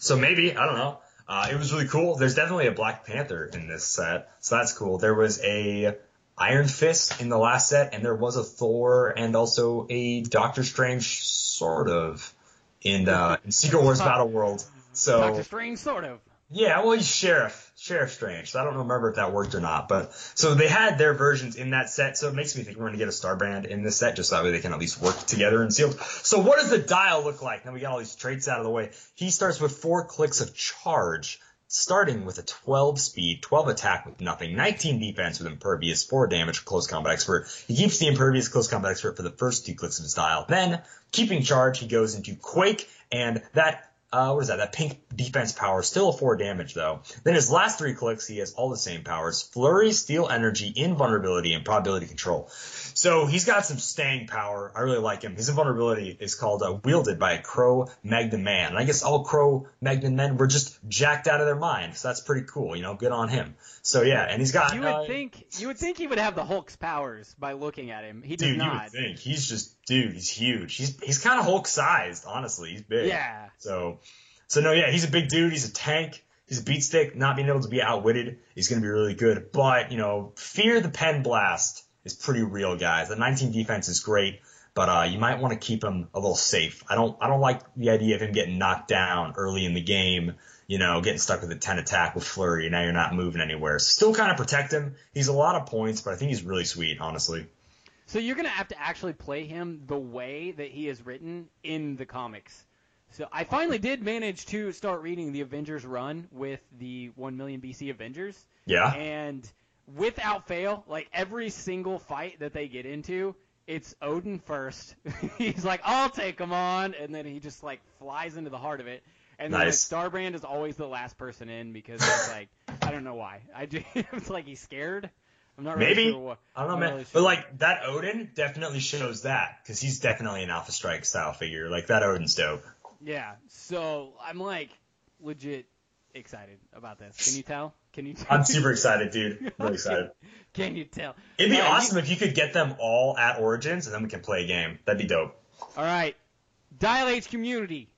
so maybe, I don't know. Uh, it was really cool. There's definitely a Black Panther in this set, so that's cool. There was a Iron Fist in the last set, and there was a Thor and also a Doctor Strange, sort of, in, uh, in Secret Wars <laughs> Battle World. So Doctor Strange, sort of. Yeah, well, he's Sheriff, Sheriff Strange. So I don't remember if that worked or not. But so they had their versions in that set. So it makes me think we're going to get a Starbrand in this set just so that way they can at least work together and sealed. So what does the dial look like? Now we got all these traits out of the way. He starts with four clicks of charge, starting with a 12 speed, 12 attack with nothing, 19 defense with impervious, 4 damage, close combat expert. He keeps the impervious close combat expert for the first two clicks of his dial. Then, keeping charge, he goes into quake, and that uh, what is that? That pink defense power, still a four damage though. Then his last three clicks, he has all the same powers: flurry, steal energy, invulnerability, and probability control. So he's got some staying power. I really like him. His invulnerability is called uh, wielded by a crow Magnon man, and I guess all crow Magnon men were just jacked out of their mind. So that's pretty cool. You know, good on him. So yeah, and he's got. You would uh, think you would think he would have the Hulk's powers by looking at him. He does Dude, you would think he's just dude. He's huge. He's he's kind of Hulk sized. Honestly, he's big. Yeah. So, so no, yeah, he's a big dude. He's a tank. He's a beat stick. Not being able to be outwitted is going to be really good. But you know, fear the pen blast is pretty real, guys. The 19 defense is great, but uh, you might want to keep him a little safe. I don't I don't like the idea of him getting knocked down early in the game. You know, getting stuck with a 10 attack with flurry. Now you're not moving anywhere. Still kind of protect him. He's a lot of points, but I think he's really sweet, honestly. So you're gonna have to actually play him the way that he is written in the comics. So I finally did manage to start reading the Avengers run with the 1 million BC Avengers, Yeah. and without fail, like every single fight that they get into, it's Odin first. <laughs> He's like, "I'll take him on," and then he just like flies into the heart of it. And then like, Starbrand is always the last person in because it's like I don't know why. I <laughs> just it's like he's scared. I'm not really Maybe. sure why. I don't know, man. not really But like that Odin definitely shows that because he's definitely an Alpha Strike style figure. Like that Odin's dope. Yeah, so I'm like legit excited about this. Can you tell? Can you? Tell? <laughs> I'm super <laughs> excited, dude. Really excited. Can you tell? It'd be All right, awesome if you could get them all at Origins and then we can play a game. That'd be dope. All right, Dial H community,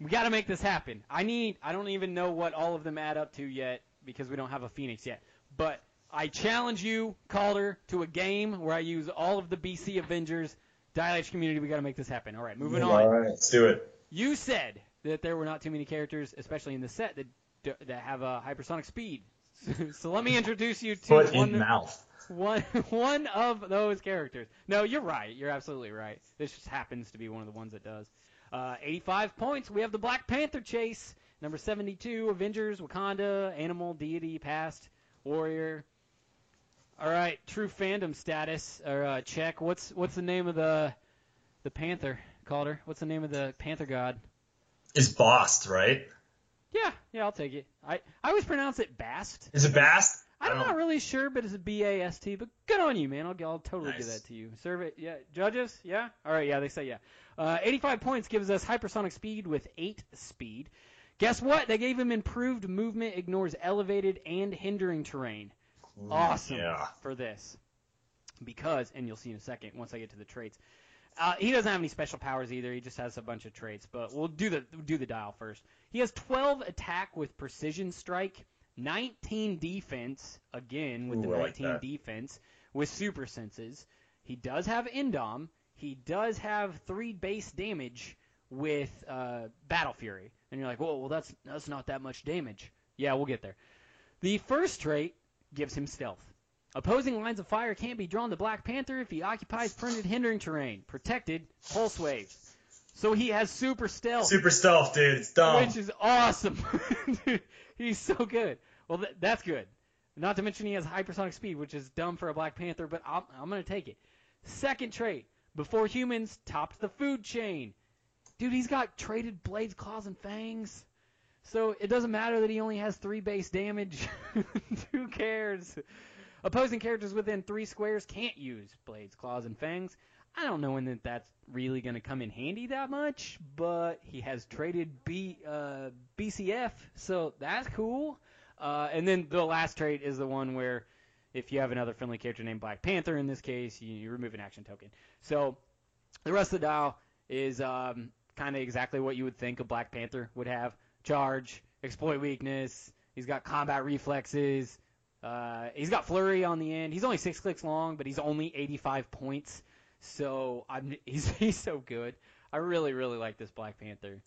we got to make this happen. I need. I don't even know what all of them add up to yet because we don't have a Phoenix yet. But I challenge you, Calder, to a game where I use all of the BC Avengers. Dial H community, we got to make this happen. All right, moving on. All right, let's do it. You said that there were not too many characters, especially in the set, that that have a hypersonic speed. <laughs> so let me introduce you to Foot one, in mouth. one <laughs> one of those characters. No, you're right. You're absolutely right. This just happens to be one of the ones that does. Uh, 85 points. We have the Black Panther chase. Number 72, Avengers, Wakanda, Animal, Deity, Past, Warrior. All right, true fandom status or uh, check. What's what's the name of the the Panther? Calder. What's the name of the Panther god? Is Bast, right? Yeah, yeah, I'll take it. I I always pronounce it Bast. Is it Bast? I'm not really sure, but it's a B A S T. But good on you, man. I'll I'll totally give that to you. Serve it, yeah. Judges, yeah. All right, yeah. They say yeah. Uh, 85 points gives us hypersonic speed with eight speed. Guess what? They gave him improved movement, ignores elevated and hindering terrain. Awesome Yeah. for this because, and you'll see in a second once I get to the traits. Uh, he doesn't have any special powers either. He just has a bunch of traits. But we'll do the do the dial first. He has 12 attack with precision strike, 19 defense again with the Ooh, like 19 that. defense with super senses, He does have Indom. He does have three base damage with uh, Battle Fury. And you're like, whoa, well that's that's not that much damage. Yeah, we'll get there. The first trait gives him stealth. Opposing lines of fire can't be drawn to Black Panther if he occupies printed hindering terrain. Protected, pulse waves. So he has super stealth. Super stealth, dude. It's dumb. Which is awesome. Dude, <laughs> he's so good. Well, th- that's good. Not to mention he has hypersonic speed, which is dumb for a Black Panther, but I'm, I'm going to take it. Second trait. Before humans topped the food chain. Dude, he's got traded blades, claws, and fangs. So it doesn't matter that he only has three base damage. <laughs> Who cares? Opposing characters within three squares can't use blades, claws, and fangs. I don't know when that that's really going to come in handy that much, but he has traded B uh, BCF, so that's cool. Uh, and then the last trait is the one where if you have another friendly character named Black Panther, in this case, you, you remove an action token. So the rest of the dial is um, kind of exactly what you would think a Black Panther would have: charge, exploit weakness. He's got combat reflexes. Uh, he's got flurry on the end. He's only six clicks long, but he's only 85 points. So I'm <laughs> he's he's so good. I really really like this Black Panther.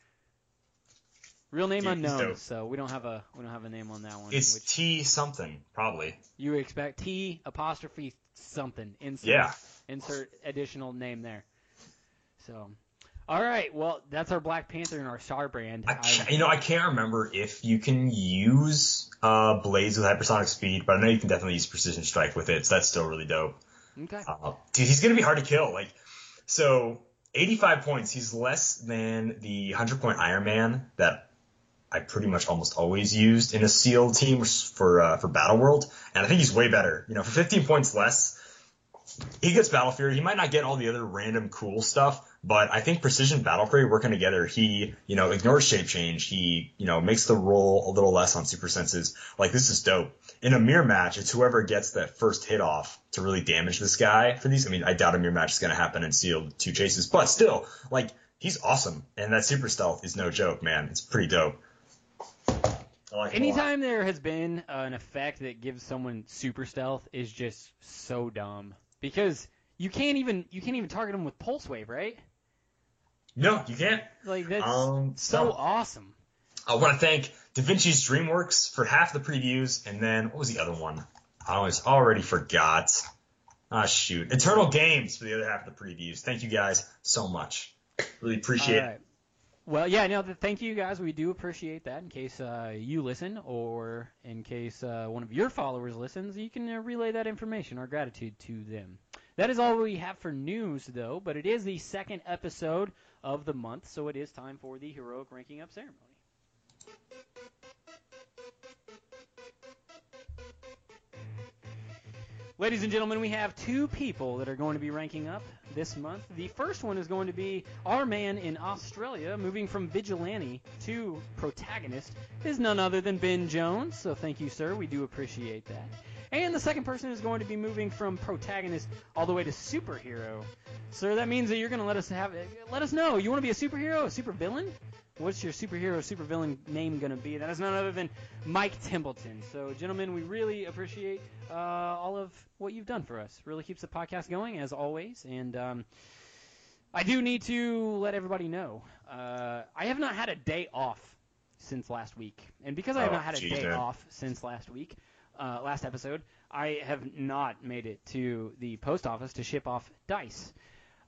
Real name Dude, unknown, so we don't have a we don't have a name on that one. It's which T something, probably. you expect T apostrophe something. Insert Yeah. insert additional name there. So, all right. Well, that's our Black Panther and our Starbrand. I you know, I can't remember if you can use uh, blades with hypersonic speed, but I know you can definitely use precision strike with it. So that's still really dope. okay. Uh, dude, he's gonna be hard to kill. Like, so 85 points. He's less than the 100 point Iron Man that I pretty much almost always used in a SEAL team for uh, for Battle World, and I think he's way better. You know, for 15 points less, he gets Battle Fury. He might not get all the other random cool stuff, but I think Precision Battle Fury working together, he you know ignores shape change. He you know makes the roll a little less on super senses. Like this is dope. In a mirror match, it's whoever gets that first hit off to really damage this guy for these. I mean, I doubt a mirror match is going to happen in sealed two chases, but still, like he's awesome, and that super stealth is no joke, man. It's pretty dope. Like. Anytime there has been uh, an effect that gives someone super stealth is just so dumb because you can't even you can't even target them with pulse wave, right? No, you can't. Like that's Um, so no. awesome. I want to thank Da Vinci's DreamWorks for half the previews, and then what was the other one? I always already forgot. Ah, shoot. Eternal Games for the other half of the previews. Thank you guys so much. Really appreciate right. Well, yeah, no, thank you guys. We do appreciate that. In case uh, you listen, or in case uh, one of your followers listens, you can uh, relay that information, our gratitude to them. That is all we have for news, though, but it is the second episode of the month, so it is time for the heroic ranking up ceremony. Ladies and gentlemen, we have two people that are going to be ranking up this month. The first one is going to be our man in Australia, moving from vigilante to protagonist, is none other than Ben Jones. So thank you, sir. We do appreciate that. And the second person is going to be moving from protagonist all the way to superhero. Sir, that means that you're going to let us have let us know. You want to be a superhero, a supervillain? What's your superhero, supervillain name going to be? That is none other than Mike Templeton. So, gentlemen, we really appreciate uh, all of what you've done for us. Really keeps the podcast going, as always. And um, I do need to let everybody know uh, I have not had a day off since last week. And because I have Oh, not had a geez, day man. off since last week, uh, last episode, I have not made it to the post office to ship off dice.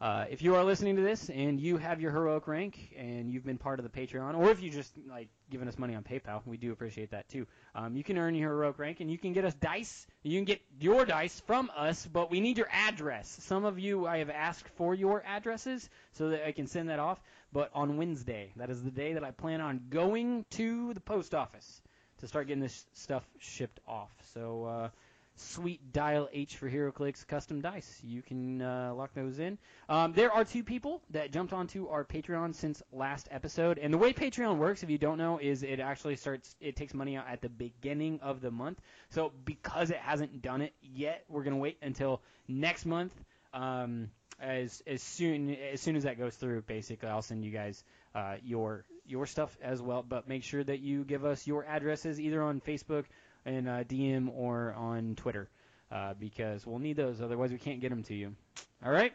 Uh, if you are listening to this and you have your heroic rank and you've been part of the Patreon, or if you just like giving us money on PayPal, we do appreciate that too. Um, you can earn your heroic rank and you can get us dice. You can get your dice from us, but we need your address. Some of you I have asked for your addresses so that I can send that off. But on Wednesday, that is the day that I plan on going to the post office to start getting this stuff shipped off. So. Uh, Sweet Dial H for HeroClix custom dice. You can uh, lock those in. Um, there are two people that jumped onto our Patreon since last episode, and the way Patreon works, if you don't know, is it actually starts. It takes money out at the beginning of the month. So because it hasn't done it yet, we're gonna wait until next month. Um, as as soon as soon as that goes through, basically, I'll send you guys uh, your your stuff as well. But make sure that you give us your addresses either on Facebook and uh, DM or on Twitter. uh, because we'll need those. Otherwise, we can't get them to you. All right.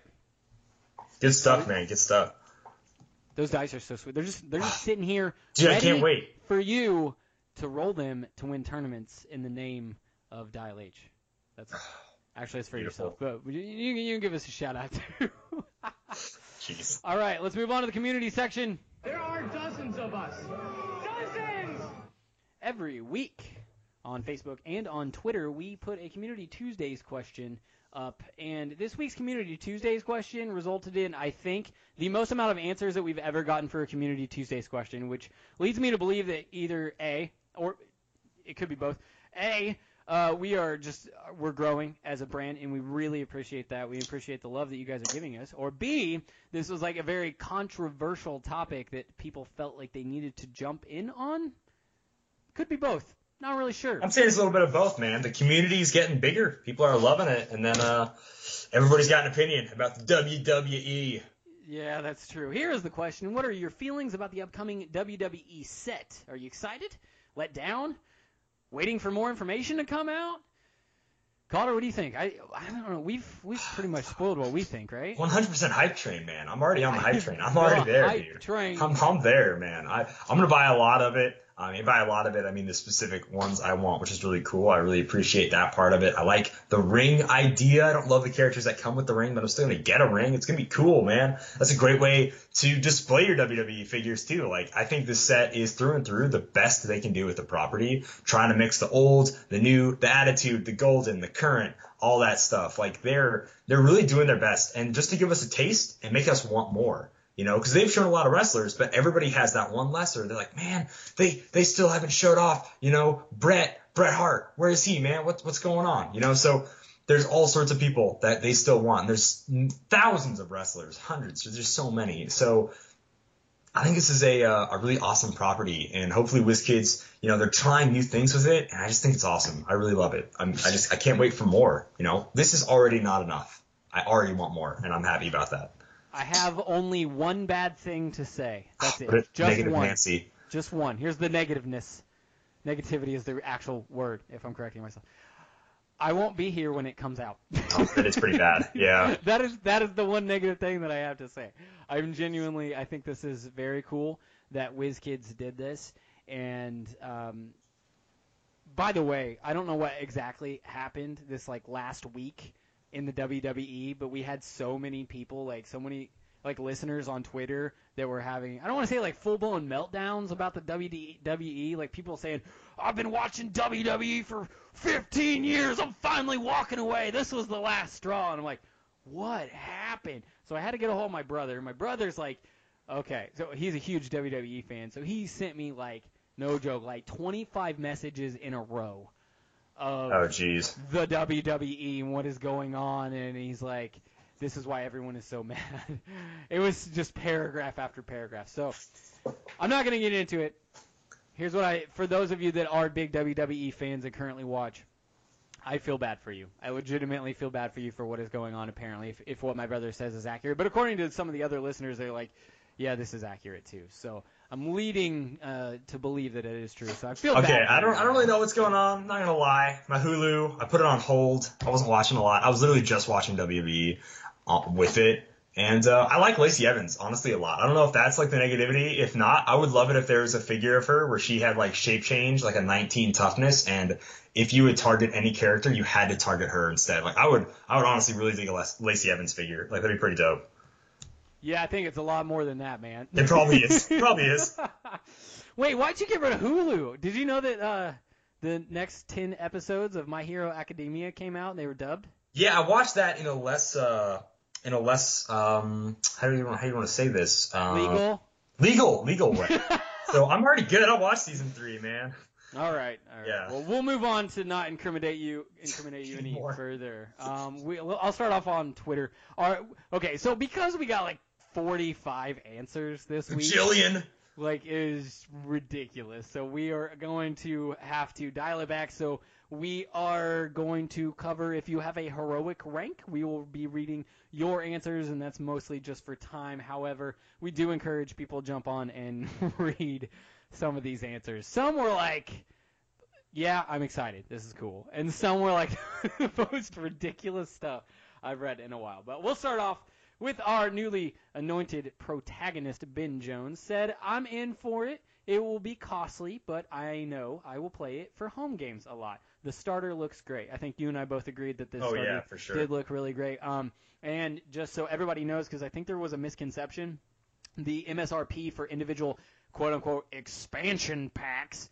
Good stuff, man. Good stuff. Those dice are so sweet. They're just they're just <sighs> sitting here Dude, I ready can't wait. for you to roll them to win tournaments in the name of Dial H. That's <sighs> actually it's for Beautiful. yourself, but you, you, you can give us a shout out too. <laughs> Jeez. All right, let's move on to the community section. There are dozens of us. Dozens! Every week on Facebook and on Twitter, we put a Community Tuesdays question up. And this week's Community Tuesdays question resulted in, I think, the most amount of answers that we've ever gotten for a Community Tuesdays question, which leads me to believe that either A, or it could be both, A, uh, we are just we're growing as a brand, and we really appreciate that. We appreciate the love that you guys are giving us. Or B, this was like a very controversial topic that people felt like they needed to jump in on. Could be both. Not really sure. I'm saying it's a little bit of both, man. The community is getting bigger. People are loving it, and then uh, everybody's got an opinion about the. WWE. Yeah, that's true. Here is the question: What are your feelings about the upcoming WWE set? Are you excited? Let down? Waiting for more information to come out? Calder, what do you think? I I don't know. We've we've pretty much spoiled what we think, right? 100% hype train, man. I'm already on the hype <laughs> train. I'm already there, Hype dude. train. I'm, I'm there, man. I, I'm gonna buy a lot of it. I mean, by a lot of it, I mean the specific ones I want, which is really cool. I really appreciate that part of it. I like the ring idea. I don't love the characters that come with the ring, but I'm still gonna get a ring. It's gonna be cool, man. That's a great way to display your WWE figures too. Like, I think this set is through and through the best they can do with the property. Trying to mix the old, the new, the attitude, the golden, the current, all that stuff. Like, they're they're really doing their best, and just to give us a taste and make us want more you know, because they've shown a lot of wrestlers, but everybody has that one lesser. They're like, man, they they still haven't showed off, you know, Brett Bret Hart. Where is he, man? What's what's going on? You know, so there's all sorts of people that they still want. There's thousands of wrestlers, hundreds. There's just so many. So I think this is a uh, a really awesome property, and hopefully WizKids, you know, they're trying new things with it, and I just think it's awesome. I really love it. I'm, I just I can't wait for more. You know, this is already not enough. I already want more, and I'm happy about that. I have only one bad thing to say. That's Put it. Just one. Nancy. Just one. Here's the negativeness. Negativity is the actual word, if I'm correcting myself. I won't be here when it comes out. Oh, that is pretty bad. <laughs> Yeah. that is that is the one negative thing that I have to say. I'm genuinely I think this is very cool that WizKids did this. And um, by the way, I don't know what exactly happened this like last week in the WWE, but we had so many people, like so many like listeners on Twitter that were having I don't want to say like full blown meltdowns about the WWE, like people saying, "I've been watching WWE for 15 years. I'm finally walking away. This was the last straw." And I'm like, "What happened?" So I had to get a hold of my brother. My brother's like, "Okay." So he's a huge WWE fan. So he sent me like no joke, like 25 messages in a row of Oh, jeez. the WWE and what is going on, and he's like, "This is why everyone is so <laughs> mad." it was just paragraph after paragraph. So I'm not going to get into it. Here's what I, for those of you that are big WWE fans and currently watch, I feel bad for you. I legitimately feel bad for you for what is going on. Apparently, if, if what my brother says is accurate, but according to some of the other listeners, they're like, "Yeah, this is accurate too." So I'm leading uh, to believe that it is true. So I feel bad. Okay, for I don't I don't really know what's going on. I'm not gonna lie. My Hulu, I put it on hold. I wasn't watching a lot. I was literally just watching WWE uh, with it. And uh, I like Lacey Evans honestly a lot. I don't know if that's like the negativity. If not, I would love it if there was a figure of her where she had like shape change, like a 19 toughness, and if you would target any character, you had to target her instead. Like I would, I would honestly really dig a Lacey Evans figure. Like that'd be pretty dope. Yeah, I think it's a lot more than that, man. It probably is. <laughs> probably is. Wait, why'd you get rid of Hulu? Did you know that uh, the next ten episodes of My Hero Academia came out and they were dubbed? Yeah, I watched that in a less, uh, in a less, um, how do you want, how do you want to say this? Uh, Legal. Legal, legal way. <laughs> so I'm already good. I'll watch season three, man. All right, all right. Yeah. Well, we'll move on to not incriminate you, incriminate you any further. Um, we, I'll start off on Twitter. All right, okay, so because we got like 45 answers this week, Jillian. like is ridiculous. So we are going to have to dial it back. So we are going to cover if you have a heroic rank, we will be reading your answers and that's mostly just for time. However, we do encourage people to jump on and <laughs> read some of these answers. Some were like yeah, I'm excited. This is cool. And some were like <laughs> the most ridiculous stuff I've read in a while. But we'll start off with our newly anointed protagonist, Ben Jones. Said, I'm in for it. It will be costly, but I know I will play it for home games a lot. The starter looks great. I think you and I both agreed that this Oh, starter yeah, for sure. did look really great. Um, and just so everybody knows, because I think there was a misconception, the MSRP for individual quote unquote expansion packs,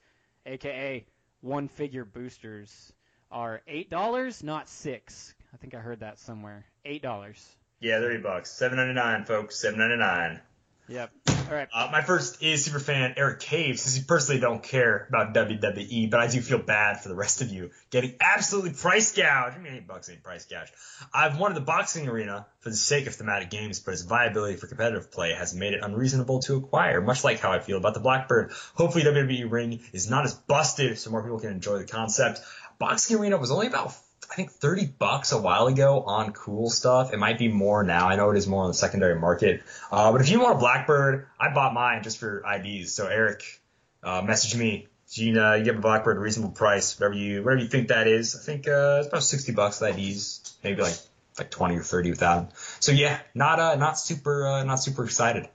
aka one figure boosters, are eight dollars, not six. I think I heard that somewhere. Eight dollars. Yeah, thirty bucks, seven ninety nine, folks, seven ninety nine. Yep. All right. Uh, my first is superfan Eric Cave says he personally don't care about WWE, but I do feel bad for the rest of you getting absolutely price gouged. I mean, eight bucks ain't price gouged. I've wanted the boxing arena for the sake of thematic games, but its viability for competitive play has made it unreasonable to acquire, much like how I feel about the Blackbird. Hopefully WWE ring is not as busted so more people can enjoy the concept. Boxing arena was only about I think 30 bucks a while ago on cool stuff. It might be more now. I know it is more on the secondary market. Uh, but if you want a Blackbird, I bought mine just for IDs. So Eric, uh, message me. Gina, you give a Blackbird a reasonable price, whatever you, whatever you think that is. I think, uh, it's about 60 bucks with IDs. Maybe like, like 20 or 30 without. So yeah, not, uh, not super, uh, not super excited.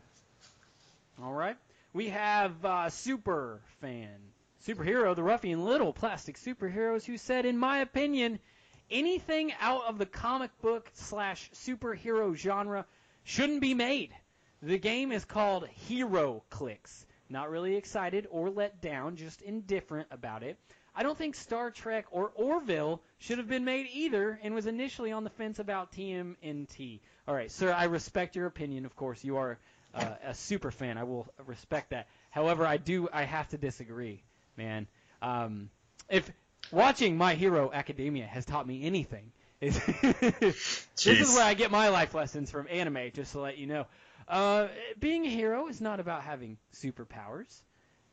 All right. We have super fan, superhero, the ruffian little plastic superheroes, who said, in my opinion, anything out of the comic book slash superhero genre shouldn't be made. The game is called HeroClix. Not really excited or let down, just indifferent about it. I don't think Star Trek or Orville should have been made either, and was initially on the fence about TMNT. All right, sir, I respect your opinion. Of course, you are uh, a super fan. I will respect that. However, I do I have to disagree, man. Um, if watching My Hero Academia has taught me anything, is <laughs> this is where I get my life lessons from anime. Just to let you know, uh, being a hero is not about having superpowers.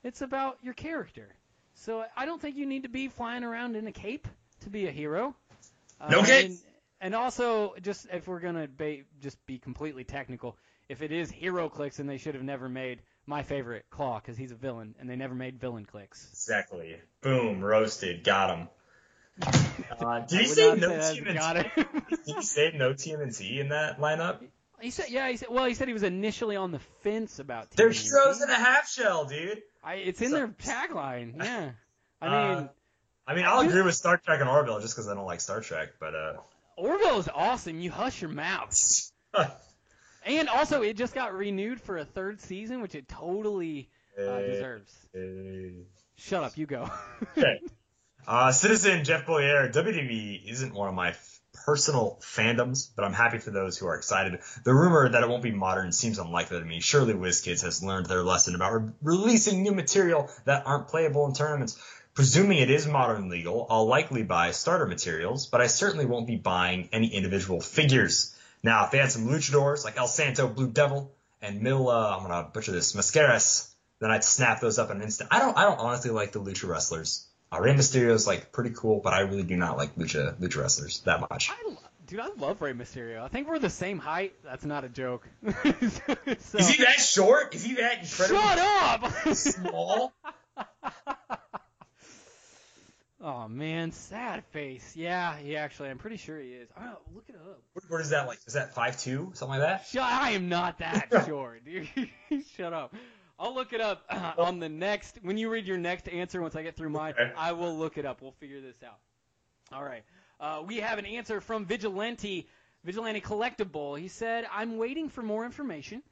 It's about your character. So I don't think you need to be flying around in a cape to be a hero. Uh, No cape. And, and also, just if we're gonna ba- just be completely technical, if it is HeroClix, then they should have never made my favorite Klaw because he's a villain, and they never made villain clicks. Exactly. Boom, roasted, got him. <laughs> Uh, <laughs> did he say no say TMNT? Did he say no TMNT in that lineup? He said, yeah, he said, well, he said he was initially on the fence about. They're TMNT. heroes in a half shell, dude. I, it's in So- their tagline. Yeah. <laughs> I Uh, mean, I mean, I'll agree with Star Trek and Orville just because I don't like Star Trek, but uh, Orville is awesome. You hush your mouth. And also, it just got renewed for a third season, which it totally uh, deserves. Shut up, you go. Okay. <laughs> Uh, Citizen Jeff Boyer, WWE isn't one of my f- personal fandoms, but I'm happy for those who are excited. The rumor that it won't be modern seems unlikely to me. Surely WizKids has learned their lesson about re- releasing new material that aren't playable in tournaments. Presuming it is modern legal, I'll likely buy starter materials, but I certainly won't be buying any individual figures. Now, if they had some luchadors like El Santo, Blue Devil, and Mil, uh, I'm gonna butcher this, Mascaras, then I'd snap those up in an instant. I don't, I don't honestly like the lucha wrestlers. Uh, Rey is like pretty cool, but I really do not like lucha lucha wrestlers that much. I, dude, I love Rey Mysterio. I think we're the same height. That's not a joke. so, <laughs> Is he that short? Is he that incredibly Shut up! small? <laughs> oh man, sad face. Yeah, he actually. I'm pretty sure he is. Oh, look it up. What, what is that like? Is that five two, something like that? Shut, I am not that <laughs> short, dude. <laughs> Shut up. I'll look it up <clears throat> on the next. When you read your next answer, once I get through mine, Okay. I will look it up. We'll figure this out. All right. Uh, we have an answer from Vigilante, Vigilante Collectible. He said, "I'm waiting for more information.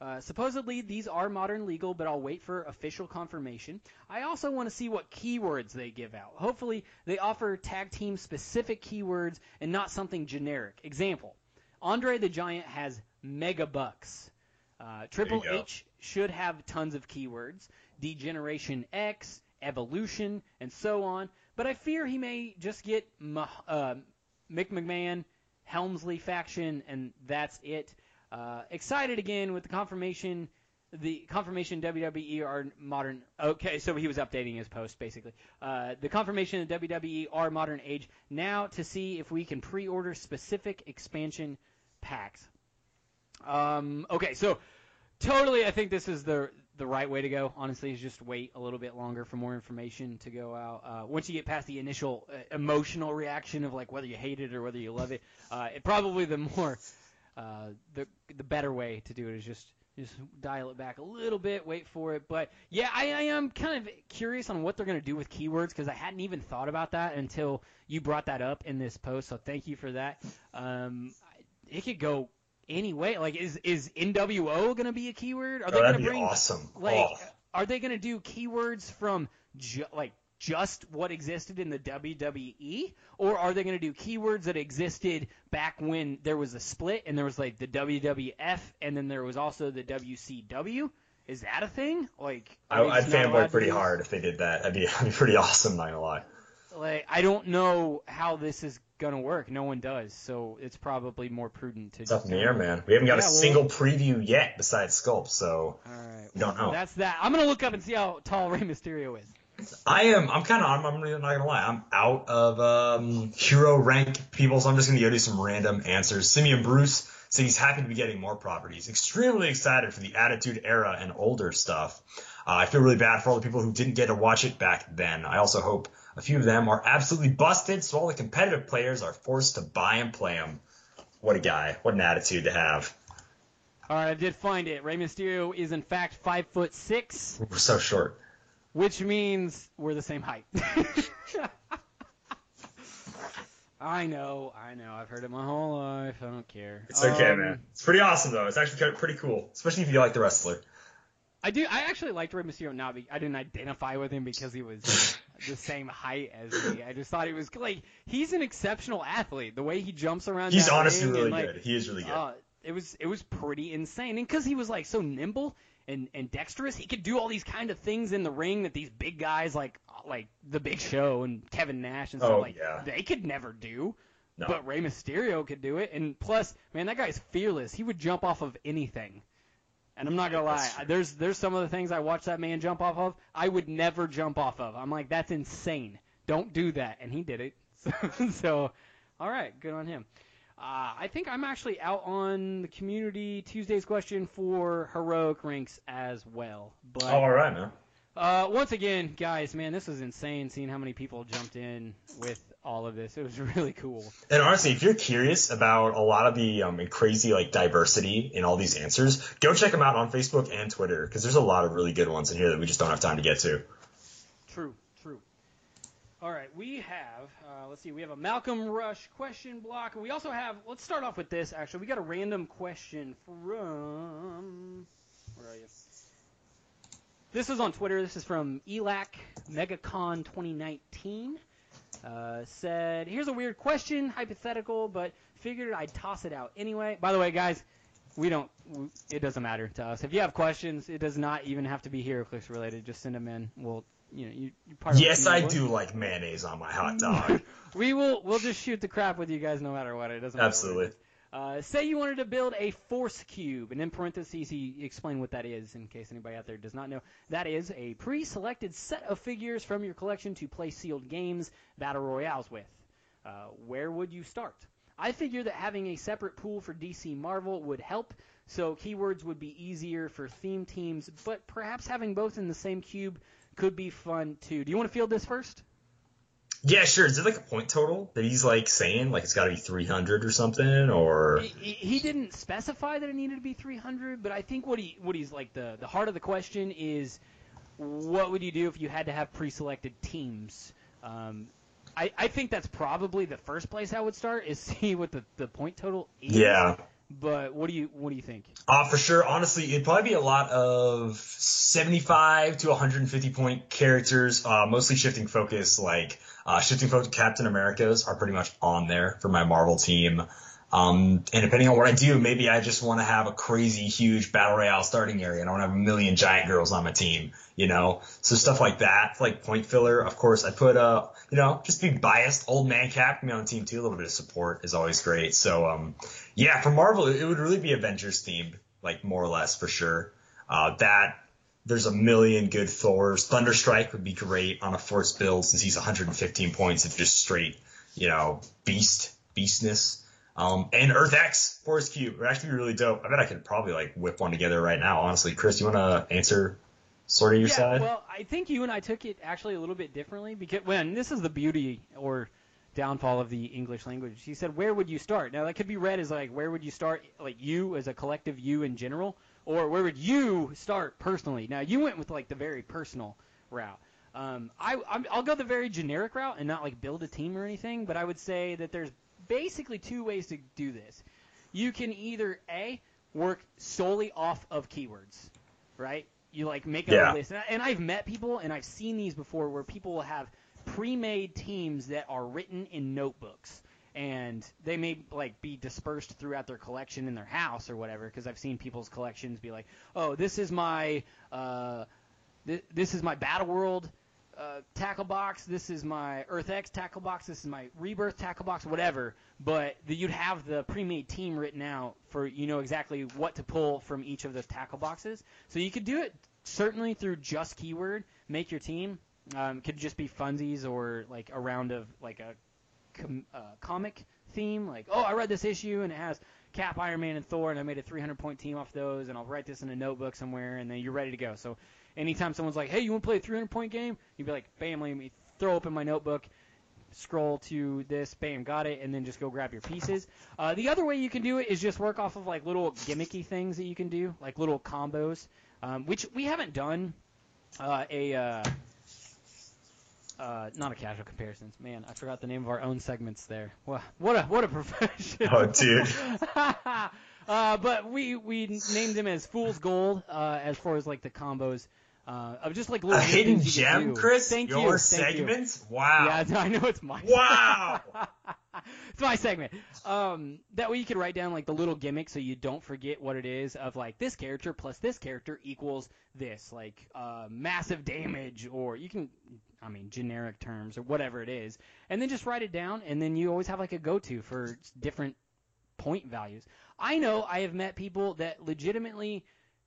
Uh, supposedly these are modern legal, but I'll wait for official confirmation. I also want to see what keywords they give out. Hopefully they offer tag team specific keywords and not something generic. Example: Andre the Giant has mega bucks. Uh, Triple. H should have tons of keywords. D-Generation X, Evolution, and so on. But I fear he may just get uh, Mick McMahon, Helmsley faction, and that's it. Uh, excited again with the confirmation. The confirmation WWE are modern. Okay, so he was updating his post basically. Uh, the confirmation of WWE are modern age. Now to see if we can pre-order specific expansion packs. Um, okay, so totally, I think this is the the right way to go. Honestly, is just wait a little bit longer for more information to go out. Uh, once you get past the initial uh, emotional reaction of like whether you hate it or whether you love it, uh, it probably the more uh, the the better way to do it is just just dial it back a little bit, wait for it. But yeah, I, I am kind of curious on what they're going to do with keywords because I hadn't even thought about that until you brought that up in this post. So thank you for that. Um, it could go any way. Like, is is NWO going to be a keyword? Are Oh, they going to bring awesome. like? Oh. Are they going to do keywords from ju- like just what existed in the WWE, or are they going to do keywords that existed back when there was a split and there was like the WWF and then there was also the WCW? Is that a thing? Like, I, are they I'd just not allowed fanboy pretty hard if they did that. That'd be, <laughs> that'd be pretty awesome, not gonna lie. Like, I don't know how this is going to work. No one does, so it's probably more prudent to It's up in the air, man. We haven't got Yeah, a well- single preview yet besides Sculpt, so All right, we don't know. that's that. I'm gonna look up and see how tall Rey Mysterio is. I am. I'm kind of. I'm, I'm not gonna lie. I'm out of um, hero rank people, so I'm just gonna go do some random answers. Simeon Bruce said he's happy to be getting more properties. Extremely excited for the Attitude Era and older stuff. Uh, I feel really bad for all the people who didn't get to watch it back then. I also hope a few of them are absolutely busted, so all the competitive players are forced to buy and play them. What a guy! What an attitude to have. All right, I did find it. Rey Mysterio is in fact five foot six, We're so short. Which means we're the same height. <laughs> I know, I know. I've heard it my whole life. I don't care. It's okay, Um, man. It's pretty awesome though. It's actually pretty cool, especially if you like the wrestler. I do. I actually liked Rey Mysterio. Not, be, I didn't identify with him because he was <laughs> the same height as me. I just thought he was like he's an exceptional athlete. The way he jumps around. He's honestly really and, like, good. He is really good. Uh, it was it was pretty insane, and because he was like so nimble and and dexterous, he could do all these kind of things in the ring that these big guys like like the Big Show and Kevin Nash and stuff Oh, like yeah. they could never do. No. But Rey Mysterio could do it, and plus, man, that guy's fearless. He would jump off of anything. And I'm not gonna lie, there's there's some of the things I watch that man jump off of, I would never jump off of. I'm like, that's insane. Don't do that, and he did it. <laughs> So, so all right, good on him. Uh, I think I'm actually out on the community Tuesday's question for heroic ranks as well. But Oh, all right, man. uh, once again, guys, man, this was insane seeing how many people jumped in with all of this. It was <laughs> really cool. And honestly, if you're curious about a lot of the um, crazy like diversity in all these answers, go check them out on Facebook and Twitter because there's a lot of really good ones in here that we just don't have time to get to. True, true. All right, we have, uh, let's see, we have a Malcolm Rush question block. We also have, let's start off with this, actually. We got a random question from, where are you? This is on Twitter. This is from ELAC MegaCon 2019. Uh, said, here's a weird question, hypothetical, but figured I'd toss it out anyway. By the way, guys, we don't, it doesn't matter to us. If you have questions, it does not even have to be HeroClix related. Just send them in. We'll, you know, you, of Yes, I do like mayonnaise on my hot dog. <laughs> We will, we'll just shoot the crap with you guys no matter what. It doesn't matter. it Absolutely. Uh, say you wanted to build a force cube, and in parentheses he explained what that is in case anybody out there does not know. That is a pre-selected set of figures from your collection to play sealed games, battle royales with. Uh, where would you start? I figure that having a separate pool for DC Marvel would help, so keywords would be easier for theme teams, but perhaps having both in the same cube could be fun too. Do you want to field this first? yeah, sure. Is it like a point total that he's like saying? Like it's got to be 300 or something? Or He, he- didn't specify that it needed to be 300, but I think what he what he's like the the heart of the question is, what would you do if you had to have pre-selected teams? Um, I, I think that's probably the first place I would start is <laughs> see what the, the point total is. yeah. But what do you what do you think? Uh, for sure. Honestly, it'd probably be a lot of 75 to 150 point characters, uh, mostly shifting focus, like, uh, shifting focus Captain Americas are pretty much on there for my Marvel team. Um, and depending on what I do, maybe I just want to have a crazy huge battle royale starting area and I want to have a million giant girls on my team, you know? So stuff like that, like point filler. Of course, I put, uh, you know, just be biased. Old man cap me on the team too. A little bit of support is always great. So, um, yeah, for Marvel, it would really be Avengers themed, like more or less for sure. Uh, that there's a million good Thors. Thunderstrike would be great on a force build since he's 115 points of just straight, you know, beast, beastness. Um, and Earth X, Force Cube would actually be really dope. I bet I could probably like whip one together right now. Honestly, Chris, you want to answer sort of your yeah, side? well, I think you and I took it actually a little bit differently because when this is the beauty or downfall of the English language. He said, "Where would you start?" Now that could be read as like, "Where would you start?" Like you as a collective, you in general, or where would you start personally? Now you went with like the very personal route. Um, I I'm, I'll go the very generic route and not like build a team or anything, but I would say that there's basically two ways to do this. You can either a work solely off of keywords, right? You like make a Yeah. list, and, I've met people and I've seen these before where people will have pre-made teams that are written in notebooks and they may like be dispersed throughout their collection in their house or whatever because I've seen people's collections be like, "Oh, this is my uh, th- this is my Battle World uh, tackle box. This is my Earth X tackle box. This is my Rebirth tackle box. Whatever. But the, you'd have the pre-made team written out for you know exactly what to pull from each of those tackle boxes. So you could do it certainly through just keyword. Make your team. Um, could just be funsies or like a round of like a com- uh, comic theme. Like, oh, I read this issue and it has Cap, Iron Man, and Thor, and I made a 300 point team off those, and I'll write this in a notebook somewhere, and then you're ready to go. So anytime someone's like, hey, you want to play a 300 point game? You'd be like, bam, let me throw open my notebook, scroll to this, bam, got it, and then just go grab your pieces. Uh, the other way you can do it is just work off of like little gimmicky things that you can do, like little combos, um, which we haven't done uh, a. Uh, uh, not a casual comparisons. Man, I forgot the name of our own segments there. What what a what a profession. Oh, dude. <laughs> uh, but we we named them as Fool's Gold uh, as far as like the combos uh, of just like little A hidden gem. Chris? Thank Your you. Thank you. segments? Wow. Yeah, I know it's my Wow. <laughs> it's my segment. Um, that way you can write down like the little gimmick so you don't forget what it is of like this character plus this character equals this, like uh, massive damage, or you can, I mean, generic terms or whatever it is, and then just write it down, and then you always have like a go-to for different point values. I know I have met people that legitimately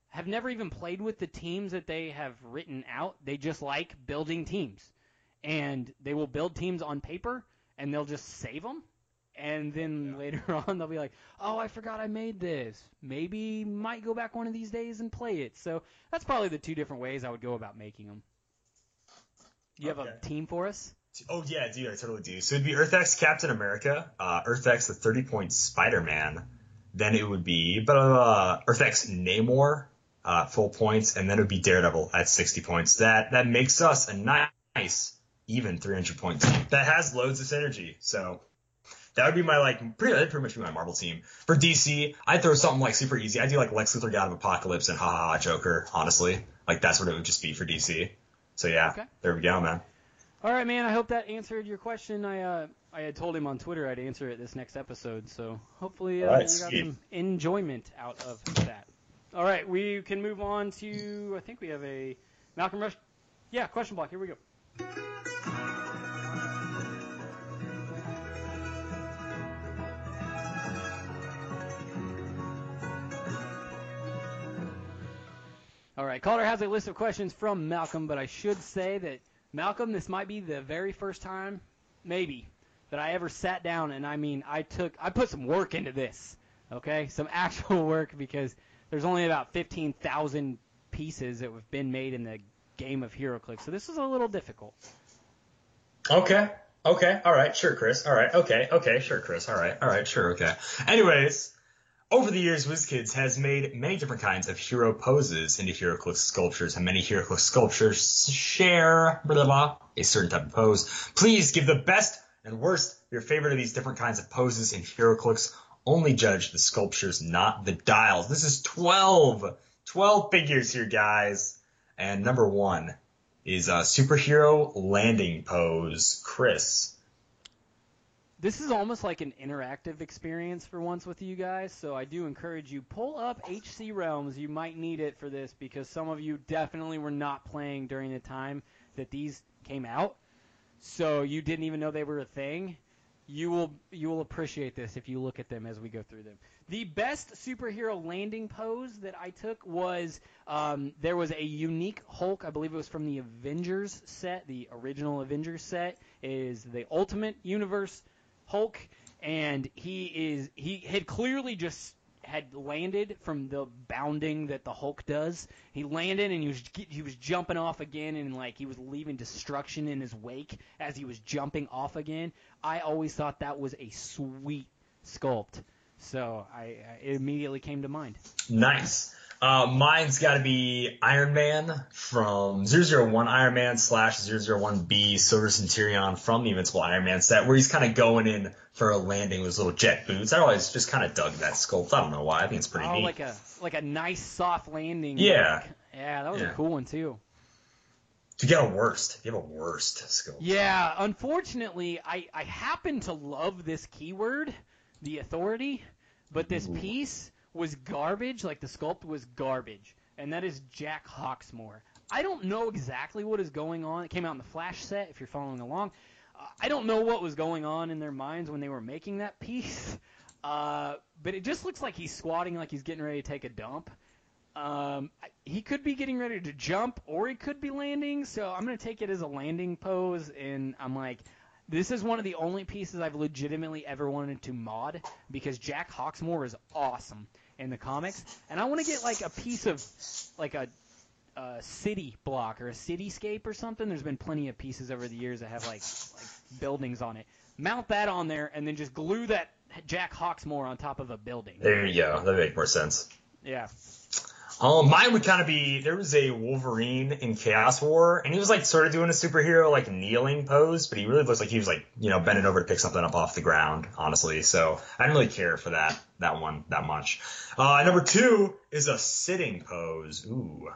have never even played with the teams that they have written out. They just like building teams. And they will build teams on paper and they'll just save them. And then later <laughs> on they'll be like, "Oh, I forgot I made this. Maybe might go back one of these days and play it." So that's probably the two different ways I would go about making them. You have a team for us? Oh yeah, dude, I totally do. So it'd be Earth X Captain America, uh, Earth X the 30 point Spider Man, then it would be blah, blah, blah, Earth X Namor, uh, full points, and then it would be Daredevil at 60 points. That that makes us a nice even 300 point team that has loads of synergy. So that would be my like pretty that'd pretty much be my Marvel team. For DC, I'd throw something like super easy. I'd do like Lex Luthor, God of Apocalypse, and Ha Ha Ha Joker. Honestly, like that's what it would just be for DC. So yeah, Okay. there we go, man. All right, man. I hope that answered your question. I uh, I had told him on Twitter I'd answer it this next episode, so hopefully uh, right, you got sweet. some enjoyment out of that. All right, we can move on to. I think we have a Malcolm Rush. Yeah, question block. Here we go. All right, caller has a list of questions from Malcolm, but I should say that Malcolm, this might be the very first time, maybe, that I ever sat down and I mean I took I put some work into this. Okay, some <laughs> actual work because there's only about 15,000 pieces that have been made in the game of HeroClix, so this is a little difficult. Okay. Okay. All right. Sure, Chris. All right. Okay. Okay. Sure, Chris. All right. All right. Sure. Okay. Anyways, over the years, WizKids has made many different kinds of hero poses into HeroClix sculptures, and many HeroClix sculptures share blah, blah, blah, a certain type of pose. Please give the best and worst your favorite of these different kinds of poses in HeroClix. Only judge the sculptures, not the dials. This is 12. 12 figures here, guys. And number one is a superhero landing pose. Chris. This is almost like an interactive experience for once with you guys, so I do encourage you pull up HC Realms. You might need it for this because some of you definitely were not playing during the time that these came out, so you didn't even know they were a thing. You will you will appreciate this if you look at them as we go through them. The best superhero landing pose that I took was um, there was a unique Hulk. I believe it was from the Avengers set, the original Avengers set. Is the Ultimate Universe Hulk, and he is he had clearly just had landed from the bounding that the Hulk does. He landed and he was he was jumping off again and like he was leaving destruction in his wake as he was jumping off again. I always thought that was a sweet sculpt. So I, I it immediately came to mind. Nice. Uh, mine's got to be Iron Man from 001 Iron Man slash 001B Silver Centurion from the Invincible Iron Man set, where he's kind of going in for a landing with his little jet boots. I always just kind of dug that sculpt. I don't know why. I think it's pretty oh, neat. like a like a nice soft landing. Yeah. like- yeah, that was Yeah. a cool one too. You got a worst, you have a worst sculpt. Yeah, unfortunately, I, I happen to love this keyword, the authority, but this Ooh. piece was garbage, like the sculpt was garbage, and that is Jack Hawksmoor. I don't know exactly what is going on. It came out in the Flash set, if you're following along. Uh, I don't know what was going on in their minds when they were making that piece, uh, but it just looks like he's squatting like he's getting ready to take a dump. Um, he could be getting ready to jump, or he could be landing. So I'm gonna take it as a landing pose, and I'm like, this is one of the only pieces I've legitimately ever wanted to mod because Jack Hawksmoor is awesome in the comics, and I want to get like a piece of like a, a city block or a cityscape or something. There's been plenty of pieces over the years that have like like buildings on it. Mount that on there, and then just glue that Jack Hawksmoor on top of a building. There you go. That make more sense. Yeah. Um, mine would kind of be there was a Wolverine in Chaos War, and he was like sort of doing a superhero like kneeling pose, but he really looks like he was like you know bending over to pick something up off the ground, honestly. So I didn't really care for that that one that much. Uh, number two is a sitting pose. Ooh,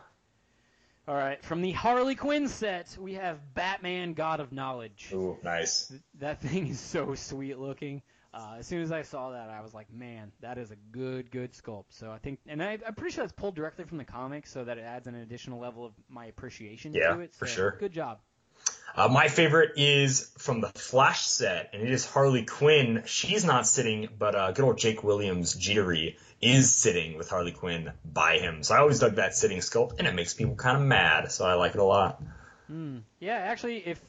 All right, from the Harley Quinn set, we have Batman: God of Knowledge. ooh, nice. That thing is so sweet looking. Uh, as soon as I saw that, I was like, man, that is a good, good sculpt. So I think, and I, I'm pretty sure that's pulled directly from the comics, so that it adds an additional level of my appreciation Yeah, to it. for So, sure. Good job. Uh, my favorite is from the Flash set, and it is Harley Quinn. She's not sitting, but uh, good old Jake Williams, Jittery, is sitting with Harley Quinn by him. So I always dug that sitting sculpt, and it makes people kind of mad. So I like it a lot. Hmm. Yeah, actually, if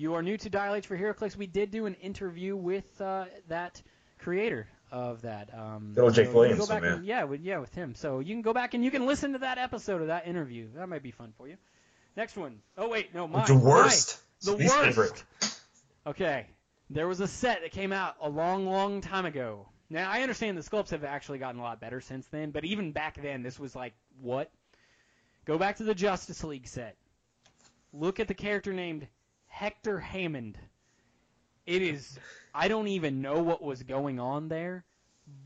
you are new to Dial H for HeroClix, we did do an interview with uh, that creator of that. Um, Good old Jake so Williams, Go back my and, man. yeah, with, yeah, with him. So you can go back and you can listen to that episode of that interview. That might be fun for you. Next one. Oh wait, no, mine. the worst. Mine. The Least worst. favorite. Okay, there was a set that came out a long, long time ago. Now I understand the sculpts have actually gotten a lot better since then, but even back then, this was like what? Go back to the Justice League set. Look at the character named Hector Hammond. It is. I don't even know what was going on there,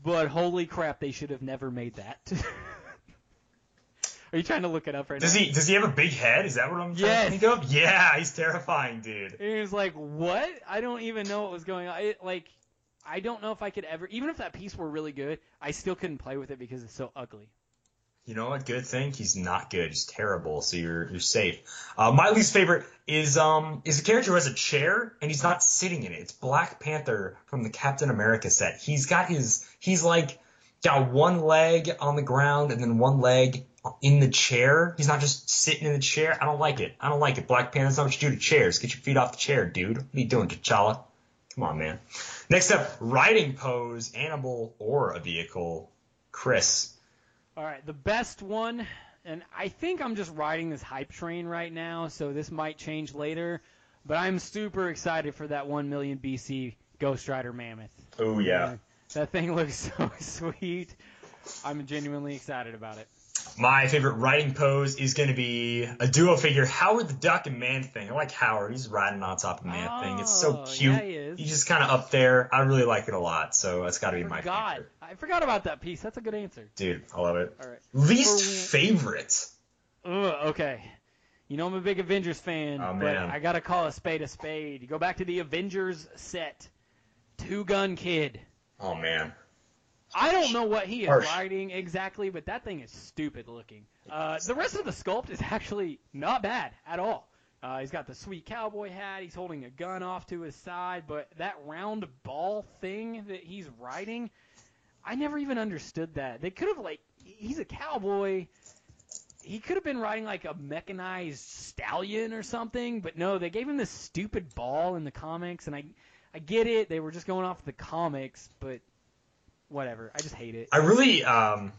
but holy crap, they should have never made that. <laughs> Are you trying to look it up right Does now? Does he does he have a big head? Is that what I'm trying Yes. to think of? Yeah, he's terrifying, dude. It was like, what? I don't even know what was going on. It, like, I don't know if I could ever, even if that piece were really good, I still couldn't play with it because it's so ugly. You know what? Good thing he's not good. He's terrible. So you're you're safe. Uh, my least favorite is um is a character who has a chair and he's not sitting in it. It's Black Panther from the Captain America set. He's got his he's like got one leg on the ground and then one leg in the chair. He's not just sitting in the chair. I don't like it. I don't like it. Black Panther's not what you do to chairs. Get your feet off the chair, dude. What are you doing, T'Challa? Come on, man. Next up, riding pose, animal or a vehicle. Chris. All right, the best one, and I think I'm just riding this hype train right now, so this might change later, but I'm super excited for that 1 million BC Ghost Rider Mammoth. Oh yeah. That thing looks <laughs> so sweet. I'm genuinely excited about it. My favorite riding pose is going to be a duo figure, Howard the Duck and Man Thing. I like Howard. He's riding on top of Man Thing. It's so Oh, cute. yeah, he. He's just kind of up there. I really like it a lot, so that's got to be my favorite. I forgot about that piece. That's a good answer. Dude, I love it. All right. Least For- favorite. Ugh, okay. You know I'm a big Avengers fan, Oh, but. I gotta call a spade a spade. You go back to the Avengers set. Two Gun Kid. Oh man. I don't know what he is Harsh. riding exactly, but that thing is stupid looking. Uh, the rest of the sculpt is actually not bad at all. Uh, he's got the sweet cowboy hat. He's holding a gun off to his side, but that round ball thing that he's riding, I never even understood that. They could have like, he's a cowboy. He could have been riding like a mechanized stallion or something, but no, they gave him this stupid ball in the comics, and I, I get it. They were just going off the comics, but whatever. I just hate it. I really, um,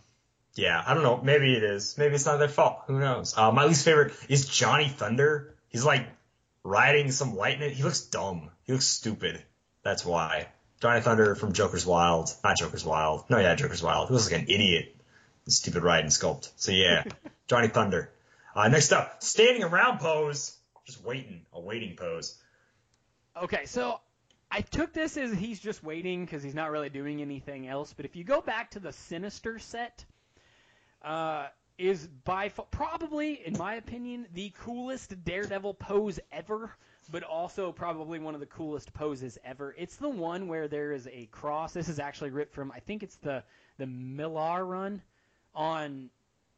yeah, I don't know. Maybe it is. Maybe it's not their fault. Who knows? Uh, my least favorite is Johnny Thunder. He's like riding some lightning. He looks dumb. He looks stupid. That's why. Johnny Thunder from Joker's Wild. Not Joker's Wild. No, yeah, Joker's Wild. He looks like an idiot. Stupid riding sculpt. So yeah, <laughs> Johnny Thunder. Uh, next up, standing around pose. Just waiting. A waiting pose. Okay, so I took this as he's just waiting because he's not really doing anything else. But if you go back to the Sinister set, uh, is by probably, in my opinion, the coolest Daredevil pose ever, but also probably one of the coolest poses ever. It's the one where there is a cross. This is actually ripped from, I think it's the the Millar run on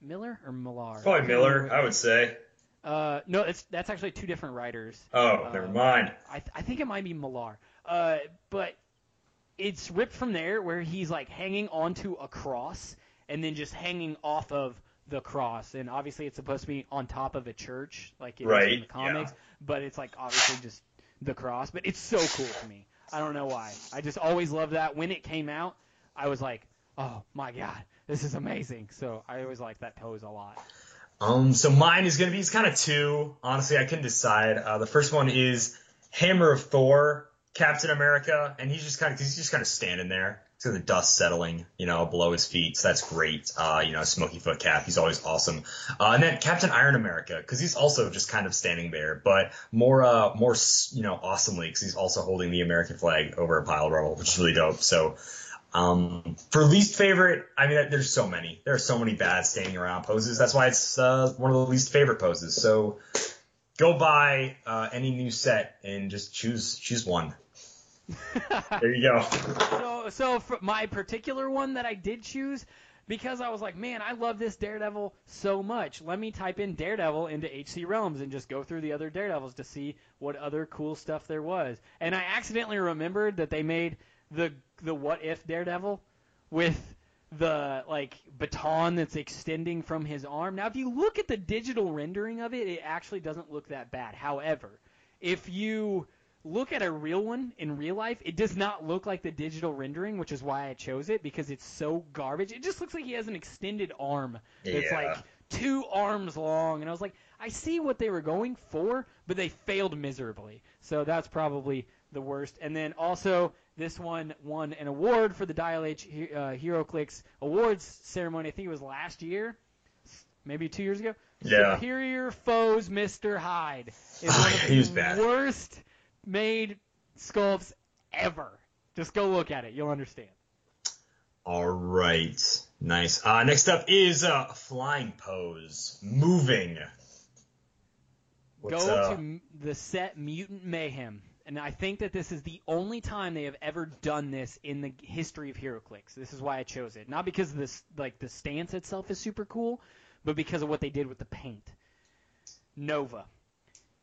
Miller or Millar. Probably Miller, I would say. Uh, no, it's that's actually two different writers. Oh, Uh, never mind. I, th- I think it might be Millar. Uh, but it's ripped from there where he's like hanging onto a cross and then just hanging off of the cross. And obviously it's supposed to be on top of a church, like it is Right, in the comics. But it's like obviously just the cross. But it's so cool to me. I don't know why. I just always loved that. When it came out, I was like, oh my god, this is amazing. So I always liked that pose a lot. Um, so mine is gonna be it's kind of two. Honestly, I couldn't decide. Uh, the first one is Hammer of Thor, Captain America, and he's just kind of he's just kind of standing there. He's the dust settling, you know, below his feet. So that's great. Uh, you know, smoky foot cap. He's always awesome. Uh, and then Captain Iron America, because he's also just kind of standing there, but more, uh, more, you know, awesomely, because he's also holding the American flag over a pile of rubble, which is really dope. So, um, for least favorite, I mean, there's so many. There are so many bad standing around poses. That's why it's uh, one of the least favorite poses. So go buy uh, any new set and just choose choose one. <laughs> There you go. so, so for my particular one that I did choose, because I was like, man, I love this Daredevil so much. Let me type in Daredevil into HC Realms and just go through the other Daredevils to see what other cool stuff there was. And I accidentally remembered that they made the the What If Daredevil with the like baton that's extending from his arm. Now, if you look at the digital rendering of it, it actually doesn't look that bad. However, if you look at a real one in real life, it does not look like the digital rendering, which is why I chose it because it's so garbage. It just looks like he has an extended arm that's Yeah. like two arms long, and I was like, I see what they were going for, but they failed miserably. So that's probably the worst. And then also, this one won an award for the Dial H uh, HeroClix Awards ceremony. I think it was last year, maybe two years ago. Yeah. Superior Foes Mr. Hyde is one of He the bad. worst made sculpts ever. Just go look at it. You'll understand. All right. Nice. Uh, next up is uh, flying pose, moving. What's, Go uh, to the set Mutant Mayhem. And I think that this is the only time they have ever done this in the history of HeroClix. This is why I chose it. Not because this like the stance itself is super cool, but because of what they did with the paint. Nova.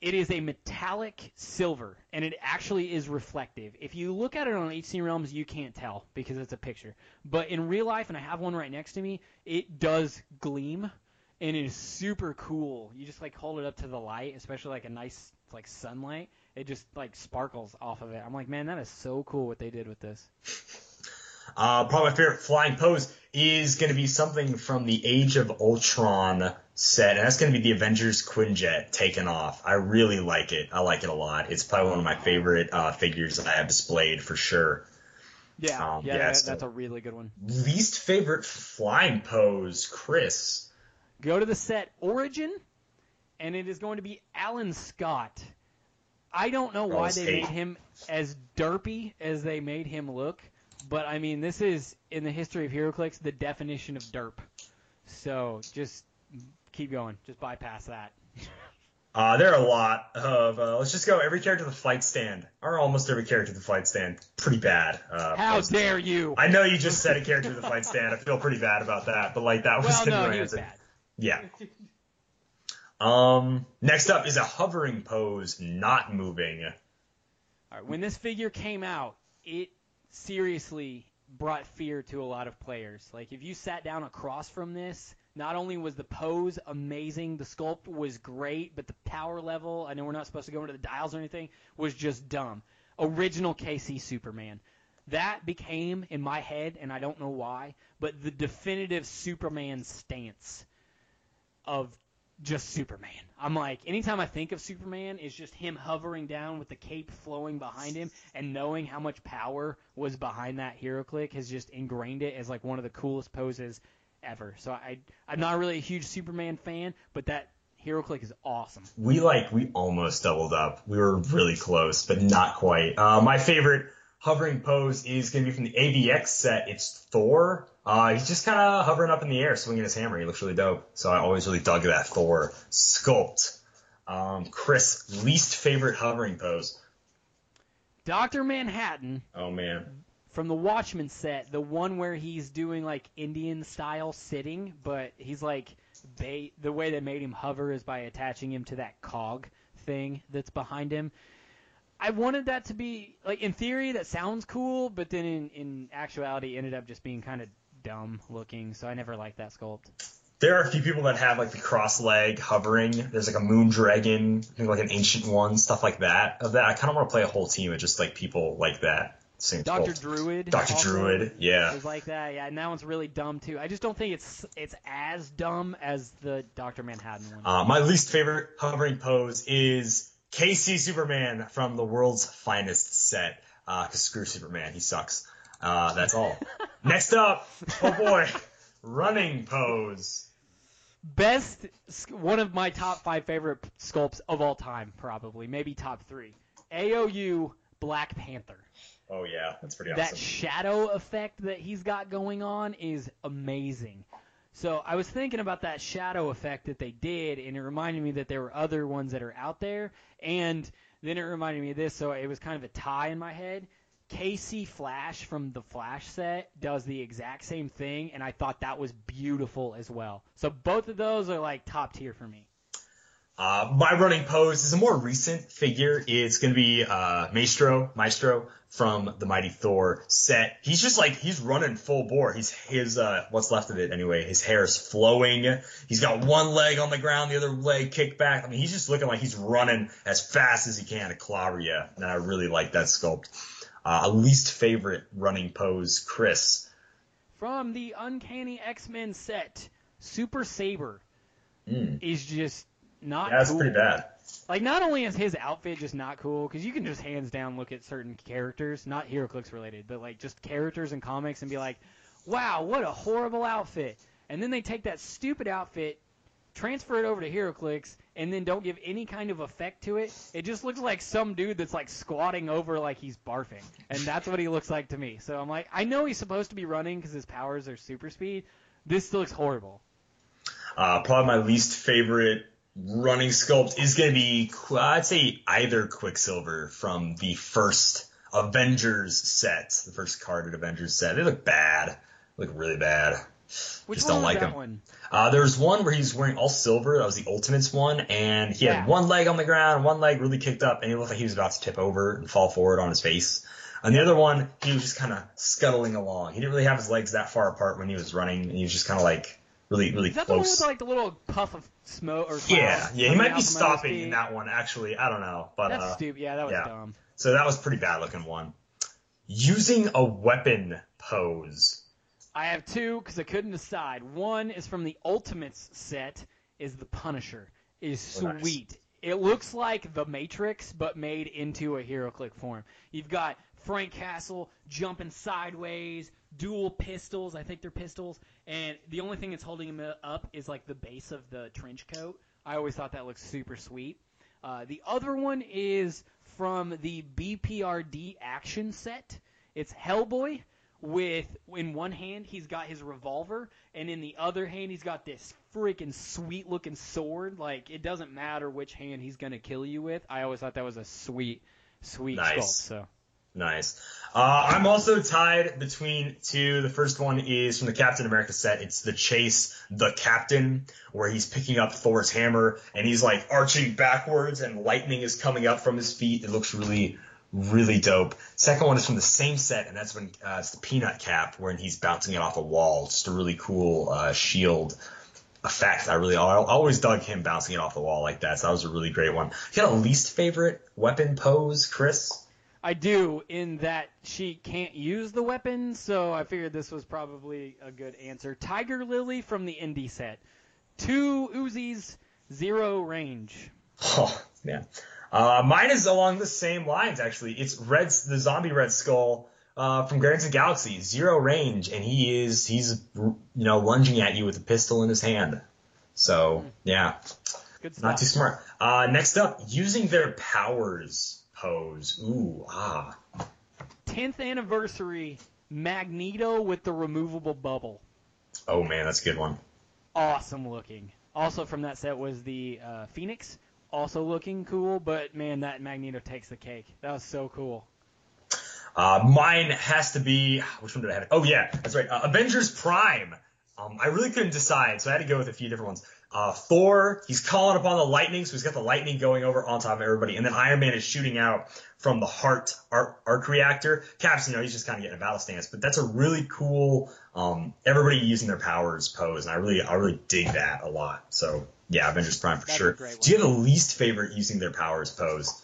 It is a metallic silver, and it actually is reflective. If you look at it on HC Realms, you can't tell because it's a picture. But in real life, and I have one right next to me, it does gleam, and it is super cool. You just like hold it up to the light, especially like a nice like sunlight. It just like sparkles off of it. I'm like, man, that is so cool what they did with this. Uh, probably my favorite flying pose is going to be something from the Age of Ultron set, and that's going to be the Avengers Quinjet taken off. I really like it. I like it a lot. It's probably one of my favorite uh, figures that I have displayed for sure. Yeah, Um, yeah, yeah, that- that's a really good one. Least favorite flying pose, Chris. Go to the set Origin, and it is going to be Alan Scott. I don't know why they hate. made him as derpy as they made him look, but I mean, this is in the history of HeroClix the definition of derp. So just keep going, just bypass that. <laughs> Uh, there are a lot of. Uh, let's just go every character to the fight stand, or almost every character to the fight stand. Pretty bad. Uh, How poses. dare you? I know you just said a character to the fight stand. I feel pretty bad about that, but like that was well, gonna no, be my he was answer. bad. Yeah. <laughs> Um. Next up is a hovering pose, not moving. All right, when this figure came out, it seriously brought fear to a lot of players. Like if you sat down across from this, not only was the pose amazing, the sculpt was great, but the power level, I know we're not supposed to go into the dials or anything, was just dumb. Original KC Superman. that became in my head, and I don't know why, but the definitive Superman stance of just Superman. I'm like, anytime I think of Superman, it's just him hovering down with the cape flowing behind him, and knowing how much power was behind that hero click has just ingrained it as like one of the coolest poses ever. So I, I'm not really a huge Superman fan, but that hero click is awesome. We like we almost doubled up. We were really close, but not quite. Uh, my favorite hovering pose is going to be from the AVX set. It's Thor. Uh, he's just kind of hovering up in the air, swinging his hammer. He looks really dope. So I always really dug that Thor sculpt. Um, Chris, least favorite hovering pose. Doctor Manhattan Oh man. from the Watchmen set, the one where he's doing like Indian style sitting, but he's like they the way they made him hover is by attaching him to that cog thing that's behind him. I wanted that to be like in theory that sounds cool, but then in in actuality it ended up just being kind of dumb looking, so I never liked that sculpt. There are a few people that have like the cross leg hovering. There's like a moon dragon, I think like an ancient one, stuff like that. Of that, I kind of want to play a whole team of just like people like that. Same Doctor sculpt. Druid. Dr. Druid, yeah. is like that, yeah, and that one's really dumb too. I just don't think it's it's as dumb as the Doctor Manhattan one. Uh, my least favorite hovering pose is KC Superman from the world's finest set. Uh, cause screw Superman, he sucks. Uh, that's all. <laughs> Next up, oh boy, running pose. Best, one of my top five favorite sculpts of all time, probably, maybe top three. AOU Black Panther. Oh yeah, that's pretty awesome. That shadow effect that he's got going on is amazing. So I was thinking about that shadow effect that they did, and it reminded me that there were other ones that are out there, and then it reminded me of this, so it was kind of a tie in my head. KC Flash from the Flash set does the exact same thing, and I thought that was beautiful as well. So both of those are like top tier for me. Uh, my running pose is a more recent figure. It's gonna be uh, Maestro, Maestro from the Mighty Thor set. He's just like he's running full bore. He's his uh, what's left of it anyway. His hair is flowing. He's got one leg on the ground, the other leg kicked back. I mean, he's just looking like he's running as fast as he can to clobber. And I really like that sculpt. Uh, a least favorite running pose, Chris. From the Uncanny X Men set, Super Sabre Mm. is just not Yeah, that's cool. pretty bad. Like, not only is his outfit just not cool, because you can just hands down look at certain characters, not HeroClix related, but like just characters in comics and be like, wow, what a horrible outfit. And then they take that stupid outfit, transfer it over to HeroClix, and then don't give any kind of effect to it. It just looks like some dude that's like squatting over like he's barfing. And that's what he looks like to me. So I'm like, I know he's supposed to be running because his powers are super speed. This looks horrible. Uh, probably my least favorite running sculpt is going to be, I'd say either Quicksilver from the first Avengers set, the first carded Avengers set. They look bad. They look really bad. Which Just one don't like him. one? Uh, there was one where he's wearing all silver. That was the Ultimates one, and he Yeah. had one leg on the ground, one leg really kicked up, and he looked like he was about to tip over and fall forward on his face. On the other one, he was just kind of scuttling along. He didn't really have his legs that far apart when he was running, and he was just kind of like really, really Is that the one close. with like the little puff of smoke or Yeah, yeah, he might be from under his stopping in that one. Actually, I don't know, but That's uh, stupid. Yeah, that was yeah. dumb. so that was a pretty bad looking one. Using a weapon pose. I have two because I couldn't decide. One is from the Ultimates set. Is the Punisher is Oh, nice. sweet. It looks like the Matrix, but made into a HeroClick form. You've got Frank Castle jumping sideways, dual pistols. I think they're pistols, and the only thing that's holding him up is like the base of the trench coat. I always thought that looked super sweet. Uh, the other one is from the BPRD action set. It's Hellboy with in one hand he's got his revolver and in the other hand he's got this freaking sweet looking sword. Like it doesn't matter which hand he's gonna kill you with. I always thought that was a sweet, sweet Nice. sculpt. So Nice. Uh, I'm also tied between two. The first one is from the Captain America set. It's the chase, the Captain, where he's picking up Thor's hammer and he's like arching backwards and lightning is coming up from his feet. It looks really, really dope. Second one is from the same set, and that's when uh, it's the Peanut Cap, when he's bouncing it off a wall. Just a really cool uh, shield effect. I really, I always dug him bouncing it off the wall like that. So that was a really great one. You got a least favorite weapon pose, Chris? I do, in that she can't use the weapon, so I figured this was probably a good answer. Tiger Lily from the indie set. Two Uzis, zero range. Oh, man. Uh, mine is along the same lines, actually. It's Red, the zombie Red Skull uh, from Guardians of the Galaxy. Zero range, and he is, he's, you know, lunging at you with a pistol in his hand. So, yeah. Good stuff. Not too smart. Uh, next up, using their powers pose. Ooh, ah. 10th anniversary Magneto with the removable bubble. Oh man, that's a good one. Awesome looking. Also from that set was the uh, Phoenix, also looking cool, but man, that Magneto takes the cake. That was so cool. Uh, mine has to be which one did I have? Oh yeah, that's right. Uh, Avengers Prime. Um, I really couldn't decide, so I had to go with a few different ones. Uh, Thor, he's calling upon the lightning, so he's got the lightning going over on top of everybody, and then Iron Man is shooting out from the heart arc, arc reactor. Caps, you know, he's just kind of getting a battle stance, but that's a really cool, um, everybody using their powers pose, and I really, I really dig that a lot. So yeah, Avengers Prime for That's a sure. Do you have a least favorite using their powers pose?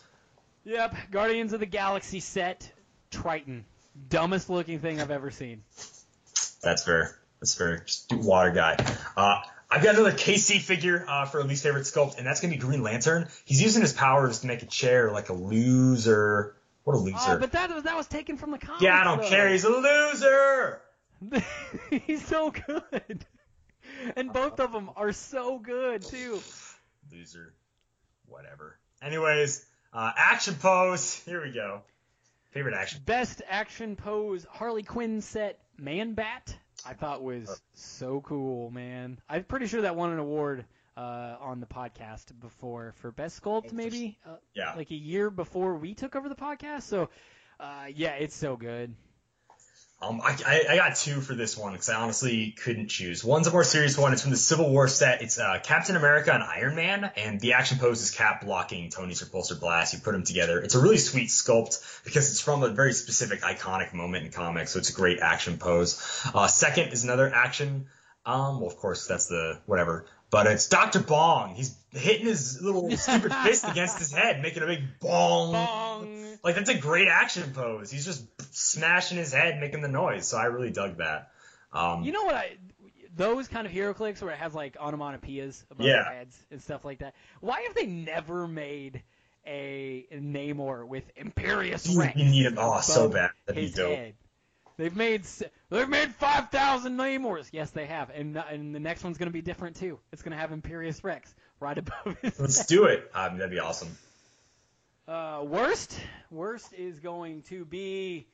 Yep, Guardians of the Galaxy set, Triton. Dumbest looking thing I've ever seen. That's fair. That's fair. Just do water guy. Uh, I've got another KC figure uh, for a least favorite sculpt, and that's gonna be Green Lantern. He's using his powers to make a chair like a loser. What a loser! Oh, but that was that was taken from the comics. yeah, I don't though. care. He's a loser. <laughs> He's so good. And both of them are so good too. <sighs> Loser. Whatever. Anyways, uh, action pose. Here we go. Favorite action. Best action pose Harley Quinn set Man Bat. I thought was so cool, man. I'm pretty sure that won an award uh, on the podcast before for best sculpt, maybe uh, Yeah. like a year before we took over the podcast. So, uh, yeah, it's so good. Um, I, I, I got two for this one because I honestly couldn't choose. One's a more serious one. It's from the Civil War set. It's uh, Captain America and Iron Man, and the action pose is Cap blocking Tony's repulsor blast. You put them together. It's a really sweet sculpt because it's from a very specific iconic moment in comics, so it's a great action pose. Uh, second is another action. Um, well, of course, that's the whatever. But it's Dr. Bong. He's hitting his little stupid fist <laughs> against his head, making a big bong. Bong. Like that's a great action pose. He's just smashing his head, making the noise. So I really dug that. Um, You know what? I those kind of hero clicks where it has like onomatopoeias above Yeah. their heads and stuff like that. Why have they never made a Namor with Imperious Rex? you need him. Oh, so bad. That'd be his dope. head. They've made they've made five thousand Namors. Yes, they have, and and the next one's gonna be different too. It's gonna have Imperious Rex right <laughs> above his. Let's head. do it. Um, that'd be awesome. Uh, worst, worst is going to be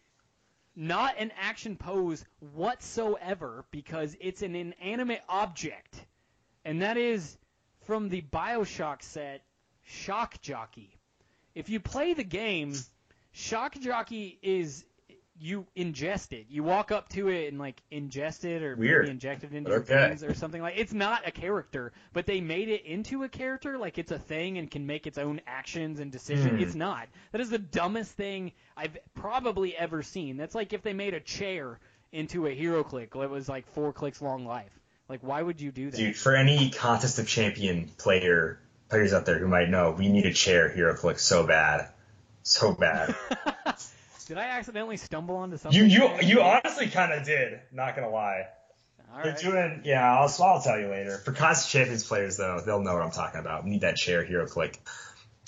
not an action pose whatsoever because it's an inanimate object, and that is from the Bioshock set, Shock Jockey. If you play the game, Shock Jockey is you ingest it. You walk up to it and like ingest it or Weird. maybe inject it into Okay. your veins or something like. It's not a character, but they made it into a character, like it's a thing and can make its own actions and decisions. Hmm. It's not. That is the dumbest thing I've probably ever seen. That's like if they made a chair into a hero click. It was like four clicks long life. Like why would you do that? Dude, for any contest of champion player players out there who might know, we need a chair hero click so bad. So bad. <laughs> Did I accidentally stumble onto something? you you you honestly kind of did. Not gonna lie. All They're right. doing, yeah, I'll, I'll tell you later. For Contest Champions players, though, they'll know what I'm talking about. We need that share hero click.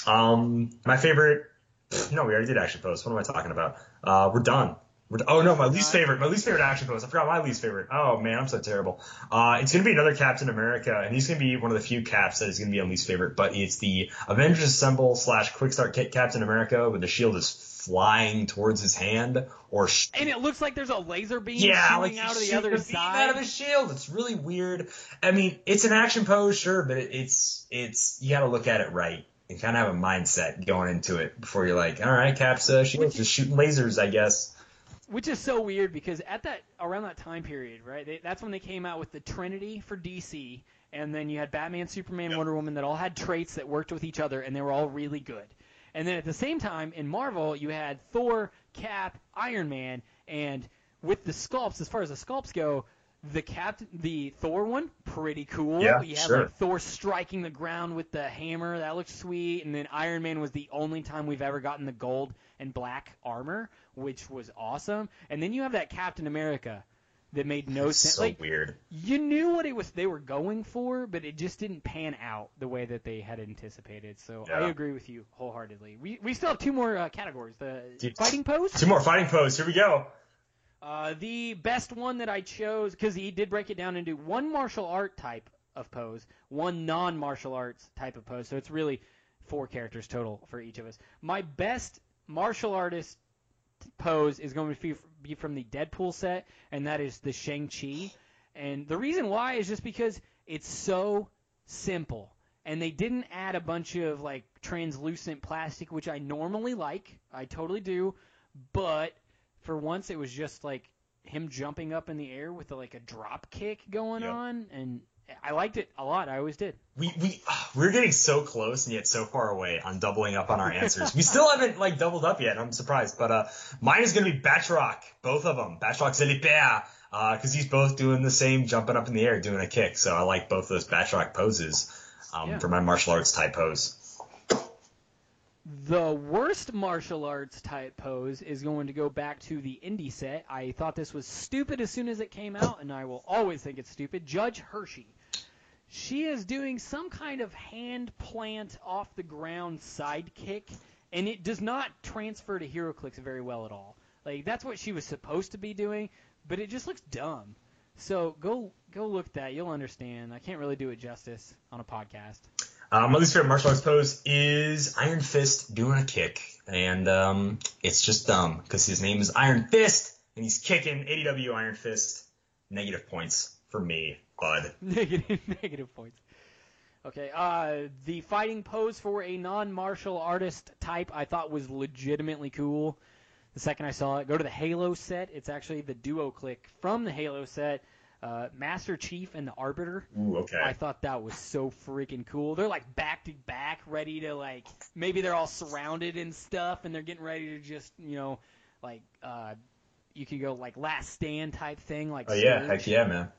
Um, my favorite, <sighs> no, we already did action pose. What am I talking about? Uh, we're done. We're, oh no, my least favorite, my least favorite action pose. I forgot my least favorite. Oh man, I'm so terrible. Uh, it's gonna be another Captain America, and he's gonna be one of the few caps that is gonna be on least favorite, but it's the Avengers Assemble slash Quick Start Kit Captain America, where the shield is flying towards his hand, or sh- And it looks like there's a laser beam yeah, shooting like out of the other side. out of his shield. It's really weird. I mean, it's an action pose, sure, but it, it's it's you got to look at it right and kind of have a mindset going into it before you're like, all right, Caps, uh, shield's just shooting lasers, I guess. Which is so weird because at that around that time period, right? They, that's when they came out with the Trinity for DC, and then you had Batman, Superman, Wonder Woman that all had traits that worked with each other, and they were all really good. And then at the same time in Marvel, you had Thor, Cap, Iron Man, and with the sculpts, as far as the sculpts go, The Captain, the Thor one, pretty cool. Yeah, you have sure. like Thor striking the ground with the hammer. That looks sweet. And then Iron Man was the only time we've ever gotten the gold and black armor, which was awesome. And then you have that Captain America that made no sense. so like weird. you knew what it was they were going for, but it just didn't pan out the way that they had anticipated. So I agree with you wholeheartedly. We we still have two more uh, categories: the Dude. fighting pose. Two more fighting pose. Here we go. Uh, the best one that I chose because he did break it down into one martial art type of pose, one non-martial arts type of pose. So it's really four characters total for each of us. My best martial artist pose is going to be, be from the Deadpool set, and that is the Shang-Chi. And the reason why is just because it's so simple. And they didn't add a bunch of like translucent plastic, which I normally like. I totally do. But for once, it was just like him jumping up in the air with like a drop kick going Yep. on, and I liked it a lot. I always did. We we <sighs> we're getting so close and yet so far away on doubling up on our answers. we still haven't like doubled up yet. I'm surprised, but uh, mine is gonna be Batroc, both of them. Batroc ze Leaper, uh, because he's both doing the same jumping up in the air, doing a kick. So I like both those Batroc poses um, Yeah. for my martial arts type pose. The worst martial arts type pose is going to go back to the indie set. I thought this was stupid as soon as it came out, and I will always think it's stupid. Judge Hershey. She is doing some kind of hand plant off the ground sidekick, and it does not transfer to HeroClix very well at all. Like that's what she was supposed to be doing, but it just looks dumb. So go go look at that. You'll understand. I can't really do it justice on a podcast. Um, my least favorite martial arts pose is Iron Fist doing a kick, and um, it's just dumb because his name is Iron Fist and he's kicking ADW Iron Fist. Negative points for me, <laughs> Negative, negative points. Okay, uh, the fighting pose for a non-martial artist type I thought was legitimately cool. The second I saw it, go to the Halo set. It's actually the duo click from the Halo set. Uh, Master Chief and the Arbiter. Ooh, okay. I thought that was so freaking cool. They're like back to back, ready to like maybe they're all surrounded and stuff, and they're getting ready to just you know like uh, you could go like Last Stand type thing, like Oh yeah, heck yeah, man.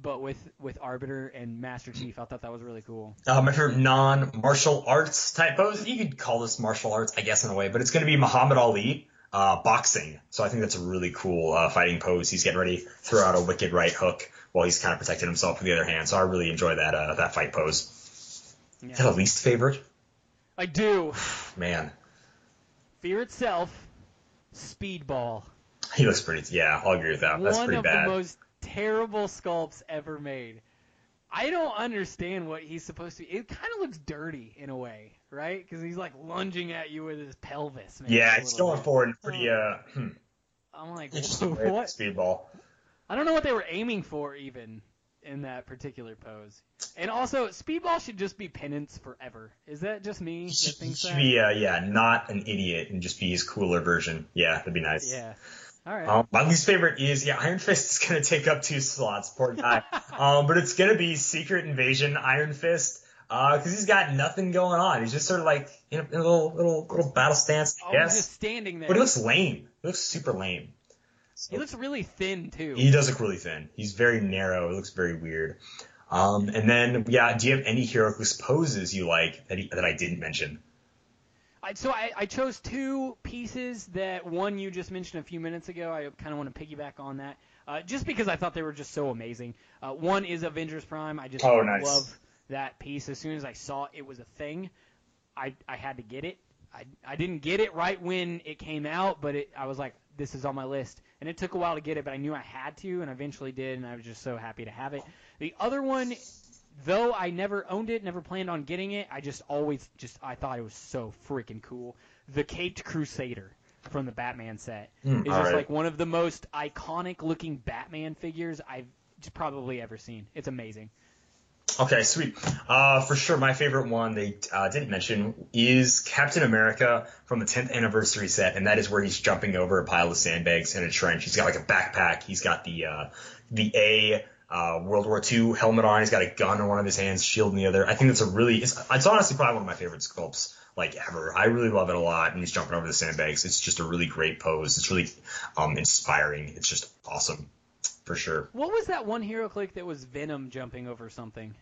But with with Arbiter and Master Chief, I thought that was really cool. Uh, my favorite non-martial arts type pose. You could call this martial arts, I guess, in a way, but it's going to be Muhammad Ali uh, boxing. So I think that's a really cool uh, fighting pose. He's getting ready to throw out a wicked right hook while he's kind of protecting himself with the other hand. So I really enjoy that uh, that fight pose. Is that a least favorite? I do. Man, Fear itself, Speedball. he looks pretty. Yeah, I'll agree with that. That's One pretty of bad. the most terrible sculpts ever made. I don't understand what he's supposed to. Be. It kind of looks dirty in a way, right? Because he's like lunging at you with his pelvis. Man, yeah, it's going bit. forward pretty uh hmm, I'm like, <laughs> what? speedball. I don't know what they were aiming for even in that particular pose. And also, Speedball should just be penance forever. Is that just me that should, he should that? be uh, yeah, not an idiot and just be his cooler version. Yeah, that'd be nice. Yeah. All right. Um, my least favorite is yeah, Iron Fist is gonna take up two slots, poor guy. <laughs> um, but it's gonna be Secret Invasion Iron Fist, uh, because he's got nothing going on. He's just sort of like in a, in a little little little battle stance, I oh, guess. just standing there. But he looks lame. He looks super lame. He looks really thin too. He does look really thin. He's very narrow. It looks very weird. Um, and then yeah, do you have any hero Heroclix poses you like that he, that I didn't mention? I, so I, I chose two pieces that one you just mentioned a few minutes ago. I kind of want to piggyback on that, uh, just because I thought they were just so amazing. Uh, one is Avengers Prime. I just Oh, nice. love that piece. As soon as I saw it was a thing, I I had to get it. I I didn't get it right when it came out, but it, I was like, this is on my list, and it took a while to get it, but I knew I had to, and I eventually did, and I was just so happy to have it. The other one though I never owned it, never planned on getting it, I just always just I thought it was so freaking cool. The Caped Crusader from the Batman set Hmm, is just alright. like one of the most iconic looking Batman figures I've probably ever seen. It's amazing. Okay, sweet. Uh, for sure, my favorite one they uh, didn't mention is Captain America from the 10th anniversary set, and that is where he's jumping over a pile of sandbags in a trench. He's got like a backpack. He's got the uh, the A uh, World War II helmet on. He's got a gun in one of his hands, shield in the other. I think that's a really. It's, it's honestly probably one of my favorite sculpts like ever. I really love it a lot, and he's jumping over the sandbags. It's just a really great pose. It's really um, inspiring. It's just awesome. for sure. What was that one hero click that was Venom jumping over something?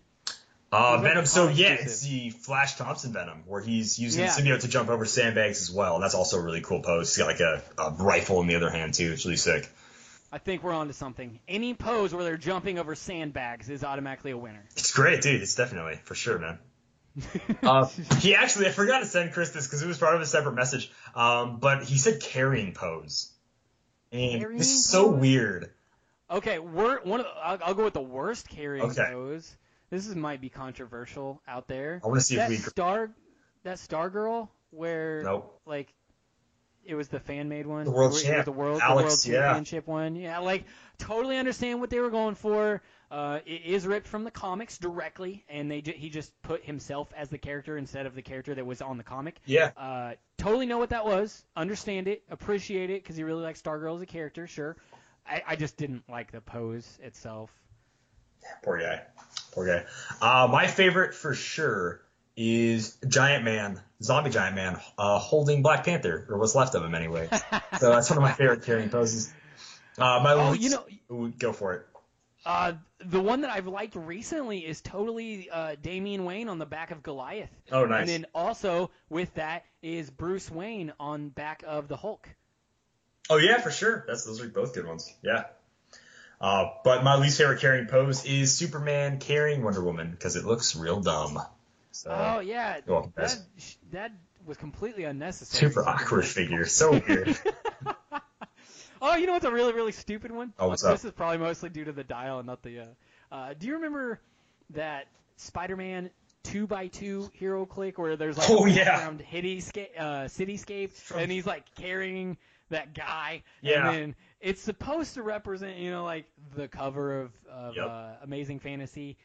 Uh, Venom. So yeah, it's the Flash Thompson Venom, where he's using Yeah. the symbiote to jump over sandbags as well. And that's also a really cool pose. He's got like a, a rifle in the other hand too. It's really sick. I think we're on to something. Any pose where they're jumping over sandbags is automatically a winner. It's great, dude. It's definitely for sure, man. <laughs> Uh, he actually, I forgot to send Chris this because it was part of a separate message. Um, but he said carrying pose, and Carrying this is so pose? weird. Okay, we're one of the, I'll, I'll go with the worst carrying Okay. pose. This is might be controversial out there. I want to see if that we. star, that star girl, where Nope. like it was the fan made one. The world it was the world, Alex, the world yeah. championship one. Yeah, like totally understand what they were going for. Uh, it is ripped from the comics directly, and they ju- he just put himself as the character instead of the character that was on the comic. Yeah. Uh, totally know what that was. Understand it. Appreciate it because he really likes Stargirl as a character. Sure. I, I just didn't like the pose itself. Poor guy. Poor guy. Uh, my favorite for sure is Giant Man, Zombie Giant Man, uh, holding Black Panther, or what's left of him anyway. <laughs> so that's one of my favorite carrying poses. Uh, my Oh, least- you know- go for it. Uh, the one that I've liked recently is totally uh, Damian Wayne on the back of Goliath. Oh, nice. And then also with that is Bruce Wayne on back of the Hulk. Oh yeah, for sure. That's those are both good ones. Yeah. Uh, but my least favorite carrying pose is Superman carrying Wonder Woman because it looks real dumb. So Oh yeah, you're that that was completely unnecessary. super awkward figure, so weird. <laughs> Oh, you know what's a really really stupid one? Oh, what's this up? is probably mostly due to the dial and not the. Uh, uh, do you remember that Spider-Man two by two hero click where there's like Oh, a yeah. uh, cityscape and he's like carrying that guy Yeah. and then it's supposed to represent you know like the cover of, of Yep. uh, Amazing Fantasy.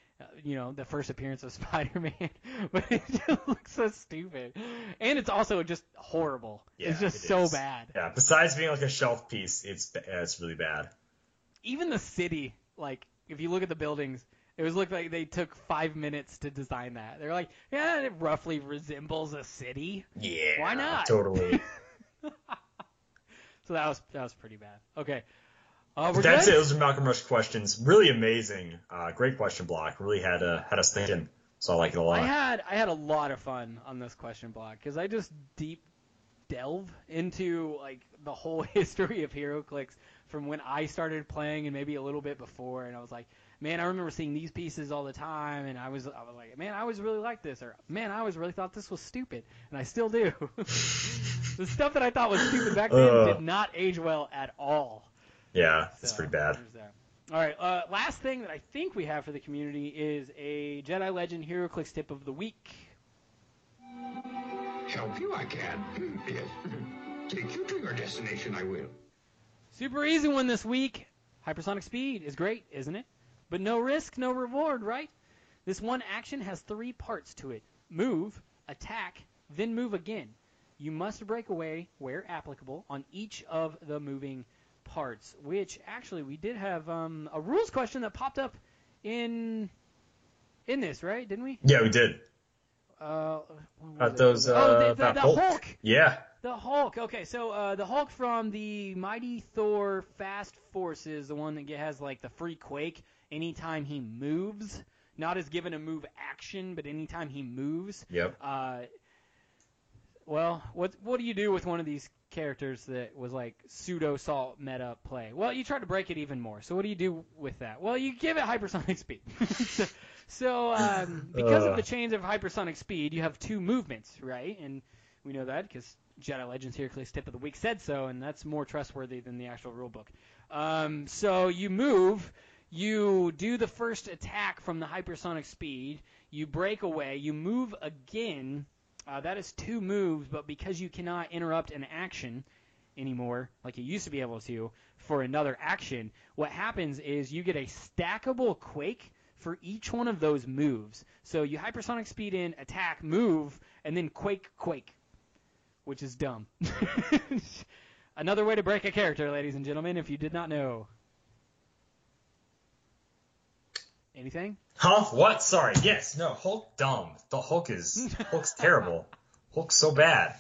You know the first appearance of <laughs> Spider-Man, <laughs> but it just looks so stupid, and it's also just horrible. Yeah, it's just it so is. bad. yeah. Besides being like a shelf piece, it's it's really bad. even the city, like if you look at the buildings, it was looked like they took five minutes to design that. They're like, yeah, it roughly resembles a city, Yeah. Why not? Totally. <laughs> so that was that was pretty bad. Okay, uh, we're That's good? it. Those are Malcolm Rush questions. Really amazing. Uh, great question block. Really had uh, had us thinking. So I like it a lot. I had I had a lot of fun on this question block because I just deep delve into like the whole <laughs> history of HeroClix from when I started playing and maybe a little bit before, and I was like, man, I remember seeing these pieces all the time, and I was I was like, man, I always really liked this, or man, I always really thought this was stupid, and I still do. <laughs> the stuff that I thought was stupid back then Ugh. did not age well at all. Yeah, it's pretty bad. there's. All right. Uh, last thing that I think we have for the community is a Jedi Legend HeroClix tip of the week. Help you, I can. Yes. Take you to your destination, I will. Super easy one this week. Hypersonic speed is great, isn't it? But no risk, no reward, right? This one action has three parts to it move, attack, then move again. You must break away, where applicable, on each of the moving parts. Which actually, we did have um, a rules question that popped up in in this, right? Didn't we? Yeah, we did. Uh, when was About those, oh, uh, the, the, about the Hulk. Hulk. Yeah. The Hulk. Okay, so uh, the Hulk from the Mighty Thor Fast Forces, the one that has like the free quake anytime he moves, not as given a move action, but anytime he moves. Yep. Uh, well, what what do you do with one of these characters that was like pseudo salt meta play? Well, you try to break it even more. So what do you do with that? Well, you give it hypersonic speed. <laughs> so so um, because of the change of hypersonic speed, you have two movements, right? And we know that because Jedi Legends HeroClix Tip of the Week said so, and that's more trustworthy than the actual rule book. Um, so you move, you do the first attack from the hypersonic speed, you break away, you move again. Uh, that is two moves, but because you cannot interrupt an action anymore, like you used to be able to, for another action, what happens is you get a stackable quake for each one of those moves. So you hypersonic speed in, attack, move, and then quake, quake, which is dumb. <laughs> Another way to break a character, ladies and gentlemen, if you did not know. Anything? Huh? What? Sorry. Yes. No. Hulk dumb. The Hulk is <laughs> Hulk's terrible. Hulk's so bad.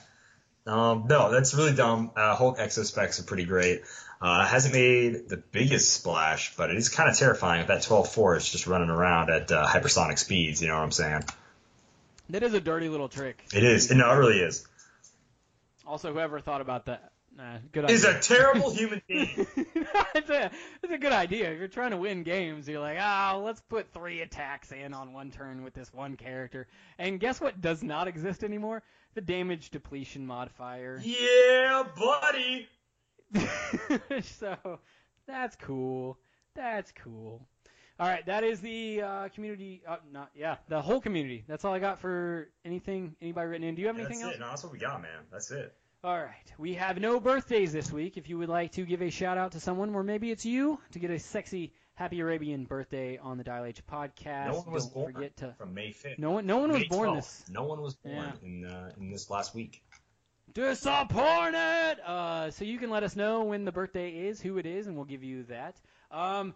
Um, no, that's really dumb. Uh, Hulk Exospecs are pretty great. Uh, hasn't made the biggest splash, but it is kind of terrifying if that 12 Force just running around at uh, hypersonic speeds. You know what I'm saying? That is a dirty little trick. It is. No, it really is. Also, whoever thought about that, nah, good Is idea. a terrible <laughs> human being. it's, a, it's a good idea. If you're trying to win games, you're like, ah, let's put three attacks in on one turn with this one character. And guess what does not exist anymore? The damage depletion modifier. yeah, buddy. <laughs> so that's cool. That's cool. All right, that is the uh, community. Uh, not yeah, the whole community. That's all I got for anything anybody written in. Do you have anything That's else? it. No, that's what we got, man. That's it. All right, we have no birthdays this week. If you would like to give a shout out to someone, or maybe it's you, to get a sexy Happy Arabian birthday on the Dial H podcast. No one was Don't born forget to. from May 5th. No one, no one was born 12th. this. No one was born Yeah. in uh, in this last week. Disappointed. Uh, so you can let us know when the birthday is, who it is, and we'll give you that. Um,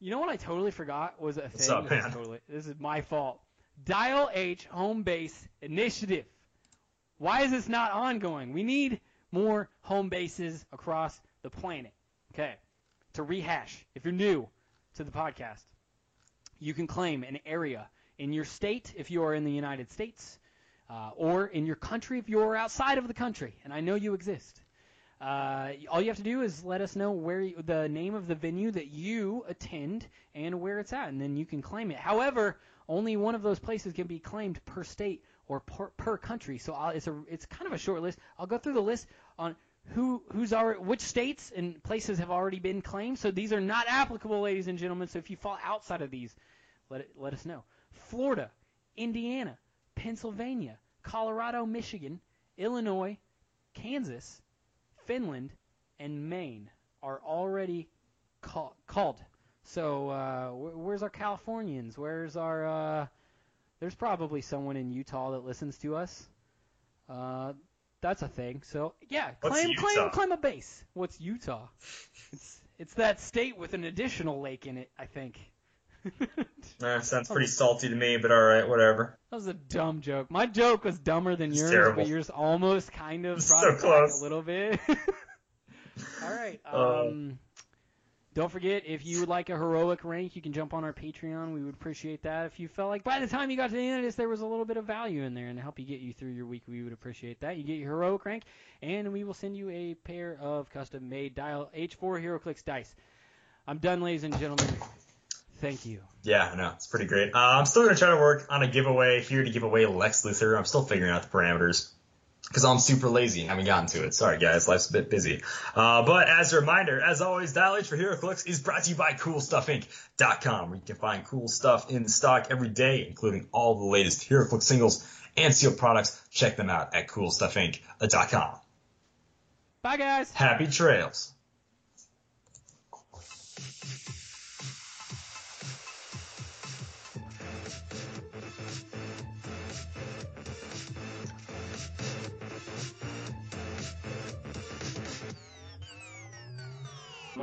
you know what I totally forgot was a What's thing. up, This is? Totally, this is my fault. Dial H home base initiative. Why is this not ongoing? We need more home bases across the planet. Okay. To rehash, if you're new to the podcast, you can claim an area in your state if you are in the United States, uh, or in your country if you're outside of the country. And I know you exist. Uh, all you have to do is let us know where you, the name of the venue that you attend and where it's at, and then you can claim it. However, only one of those places can be claimed per state or per, per country. So I'll, it's a it's kind of a short list. I'll go through the list on who who's already which states and places have already been claimed. So these are not applicable, ladies and gentlemen. So if you fall outside of these, let it let us know. Florida, Indiana, Pennsylvania, Colorado, Michigan, Illinois, Kansas, Finland, and Maine are already call, called. So uh, wh- where's our Californians? Where's our? Uh, there's probably someone in Utah that listens to us. Uh, that's a thing. So yeah, claim claim claim a base. What's Utah? It's it's that state with an additional lake in it, I think. <laughs> That sounds pretty salty to me, but all right, whatever. That was a dumb joke. My joke was dumber than It's yours, terrible. but yours almost kind of brought so close. a little bit. <laughs> All right. Uh, <laughs> Um, don't forget, if you would like a heroic rank, you can jump on our Patreon. We would appreciate that. If you felt like by the time you got to the end of this, there was a little bit of value in there and to help you get you through your week, we would appreciate that. You get your heroic rank, and we will send you a pair of custom-made Dial H for HeroClix dice. I'm done, ladies and gentlemen. Thank you. Yeah, no, it's pretty great. Uh, I'm still gonna try to work on a giveaway here to give away Lex Luthor. I'm still figuring out the parameters because I'm super lazy and haven't gotten to it. Sorry guys, life's a bit busy. Uh, but as a reminder, as always, Dial H for HeroClix is brought to you by CoolStuffInc.com, where you can find cool stuff in stock every day, including all the latest HeroClix singles and sealed products. Check them out at CoolStuffInc.com. Bye, guys. Happy trails.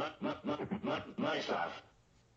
My, my, my, my, stuff.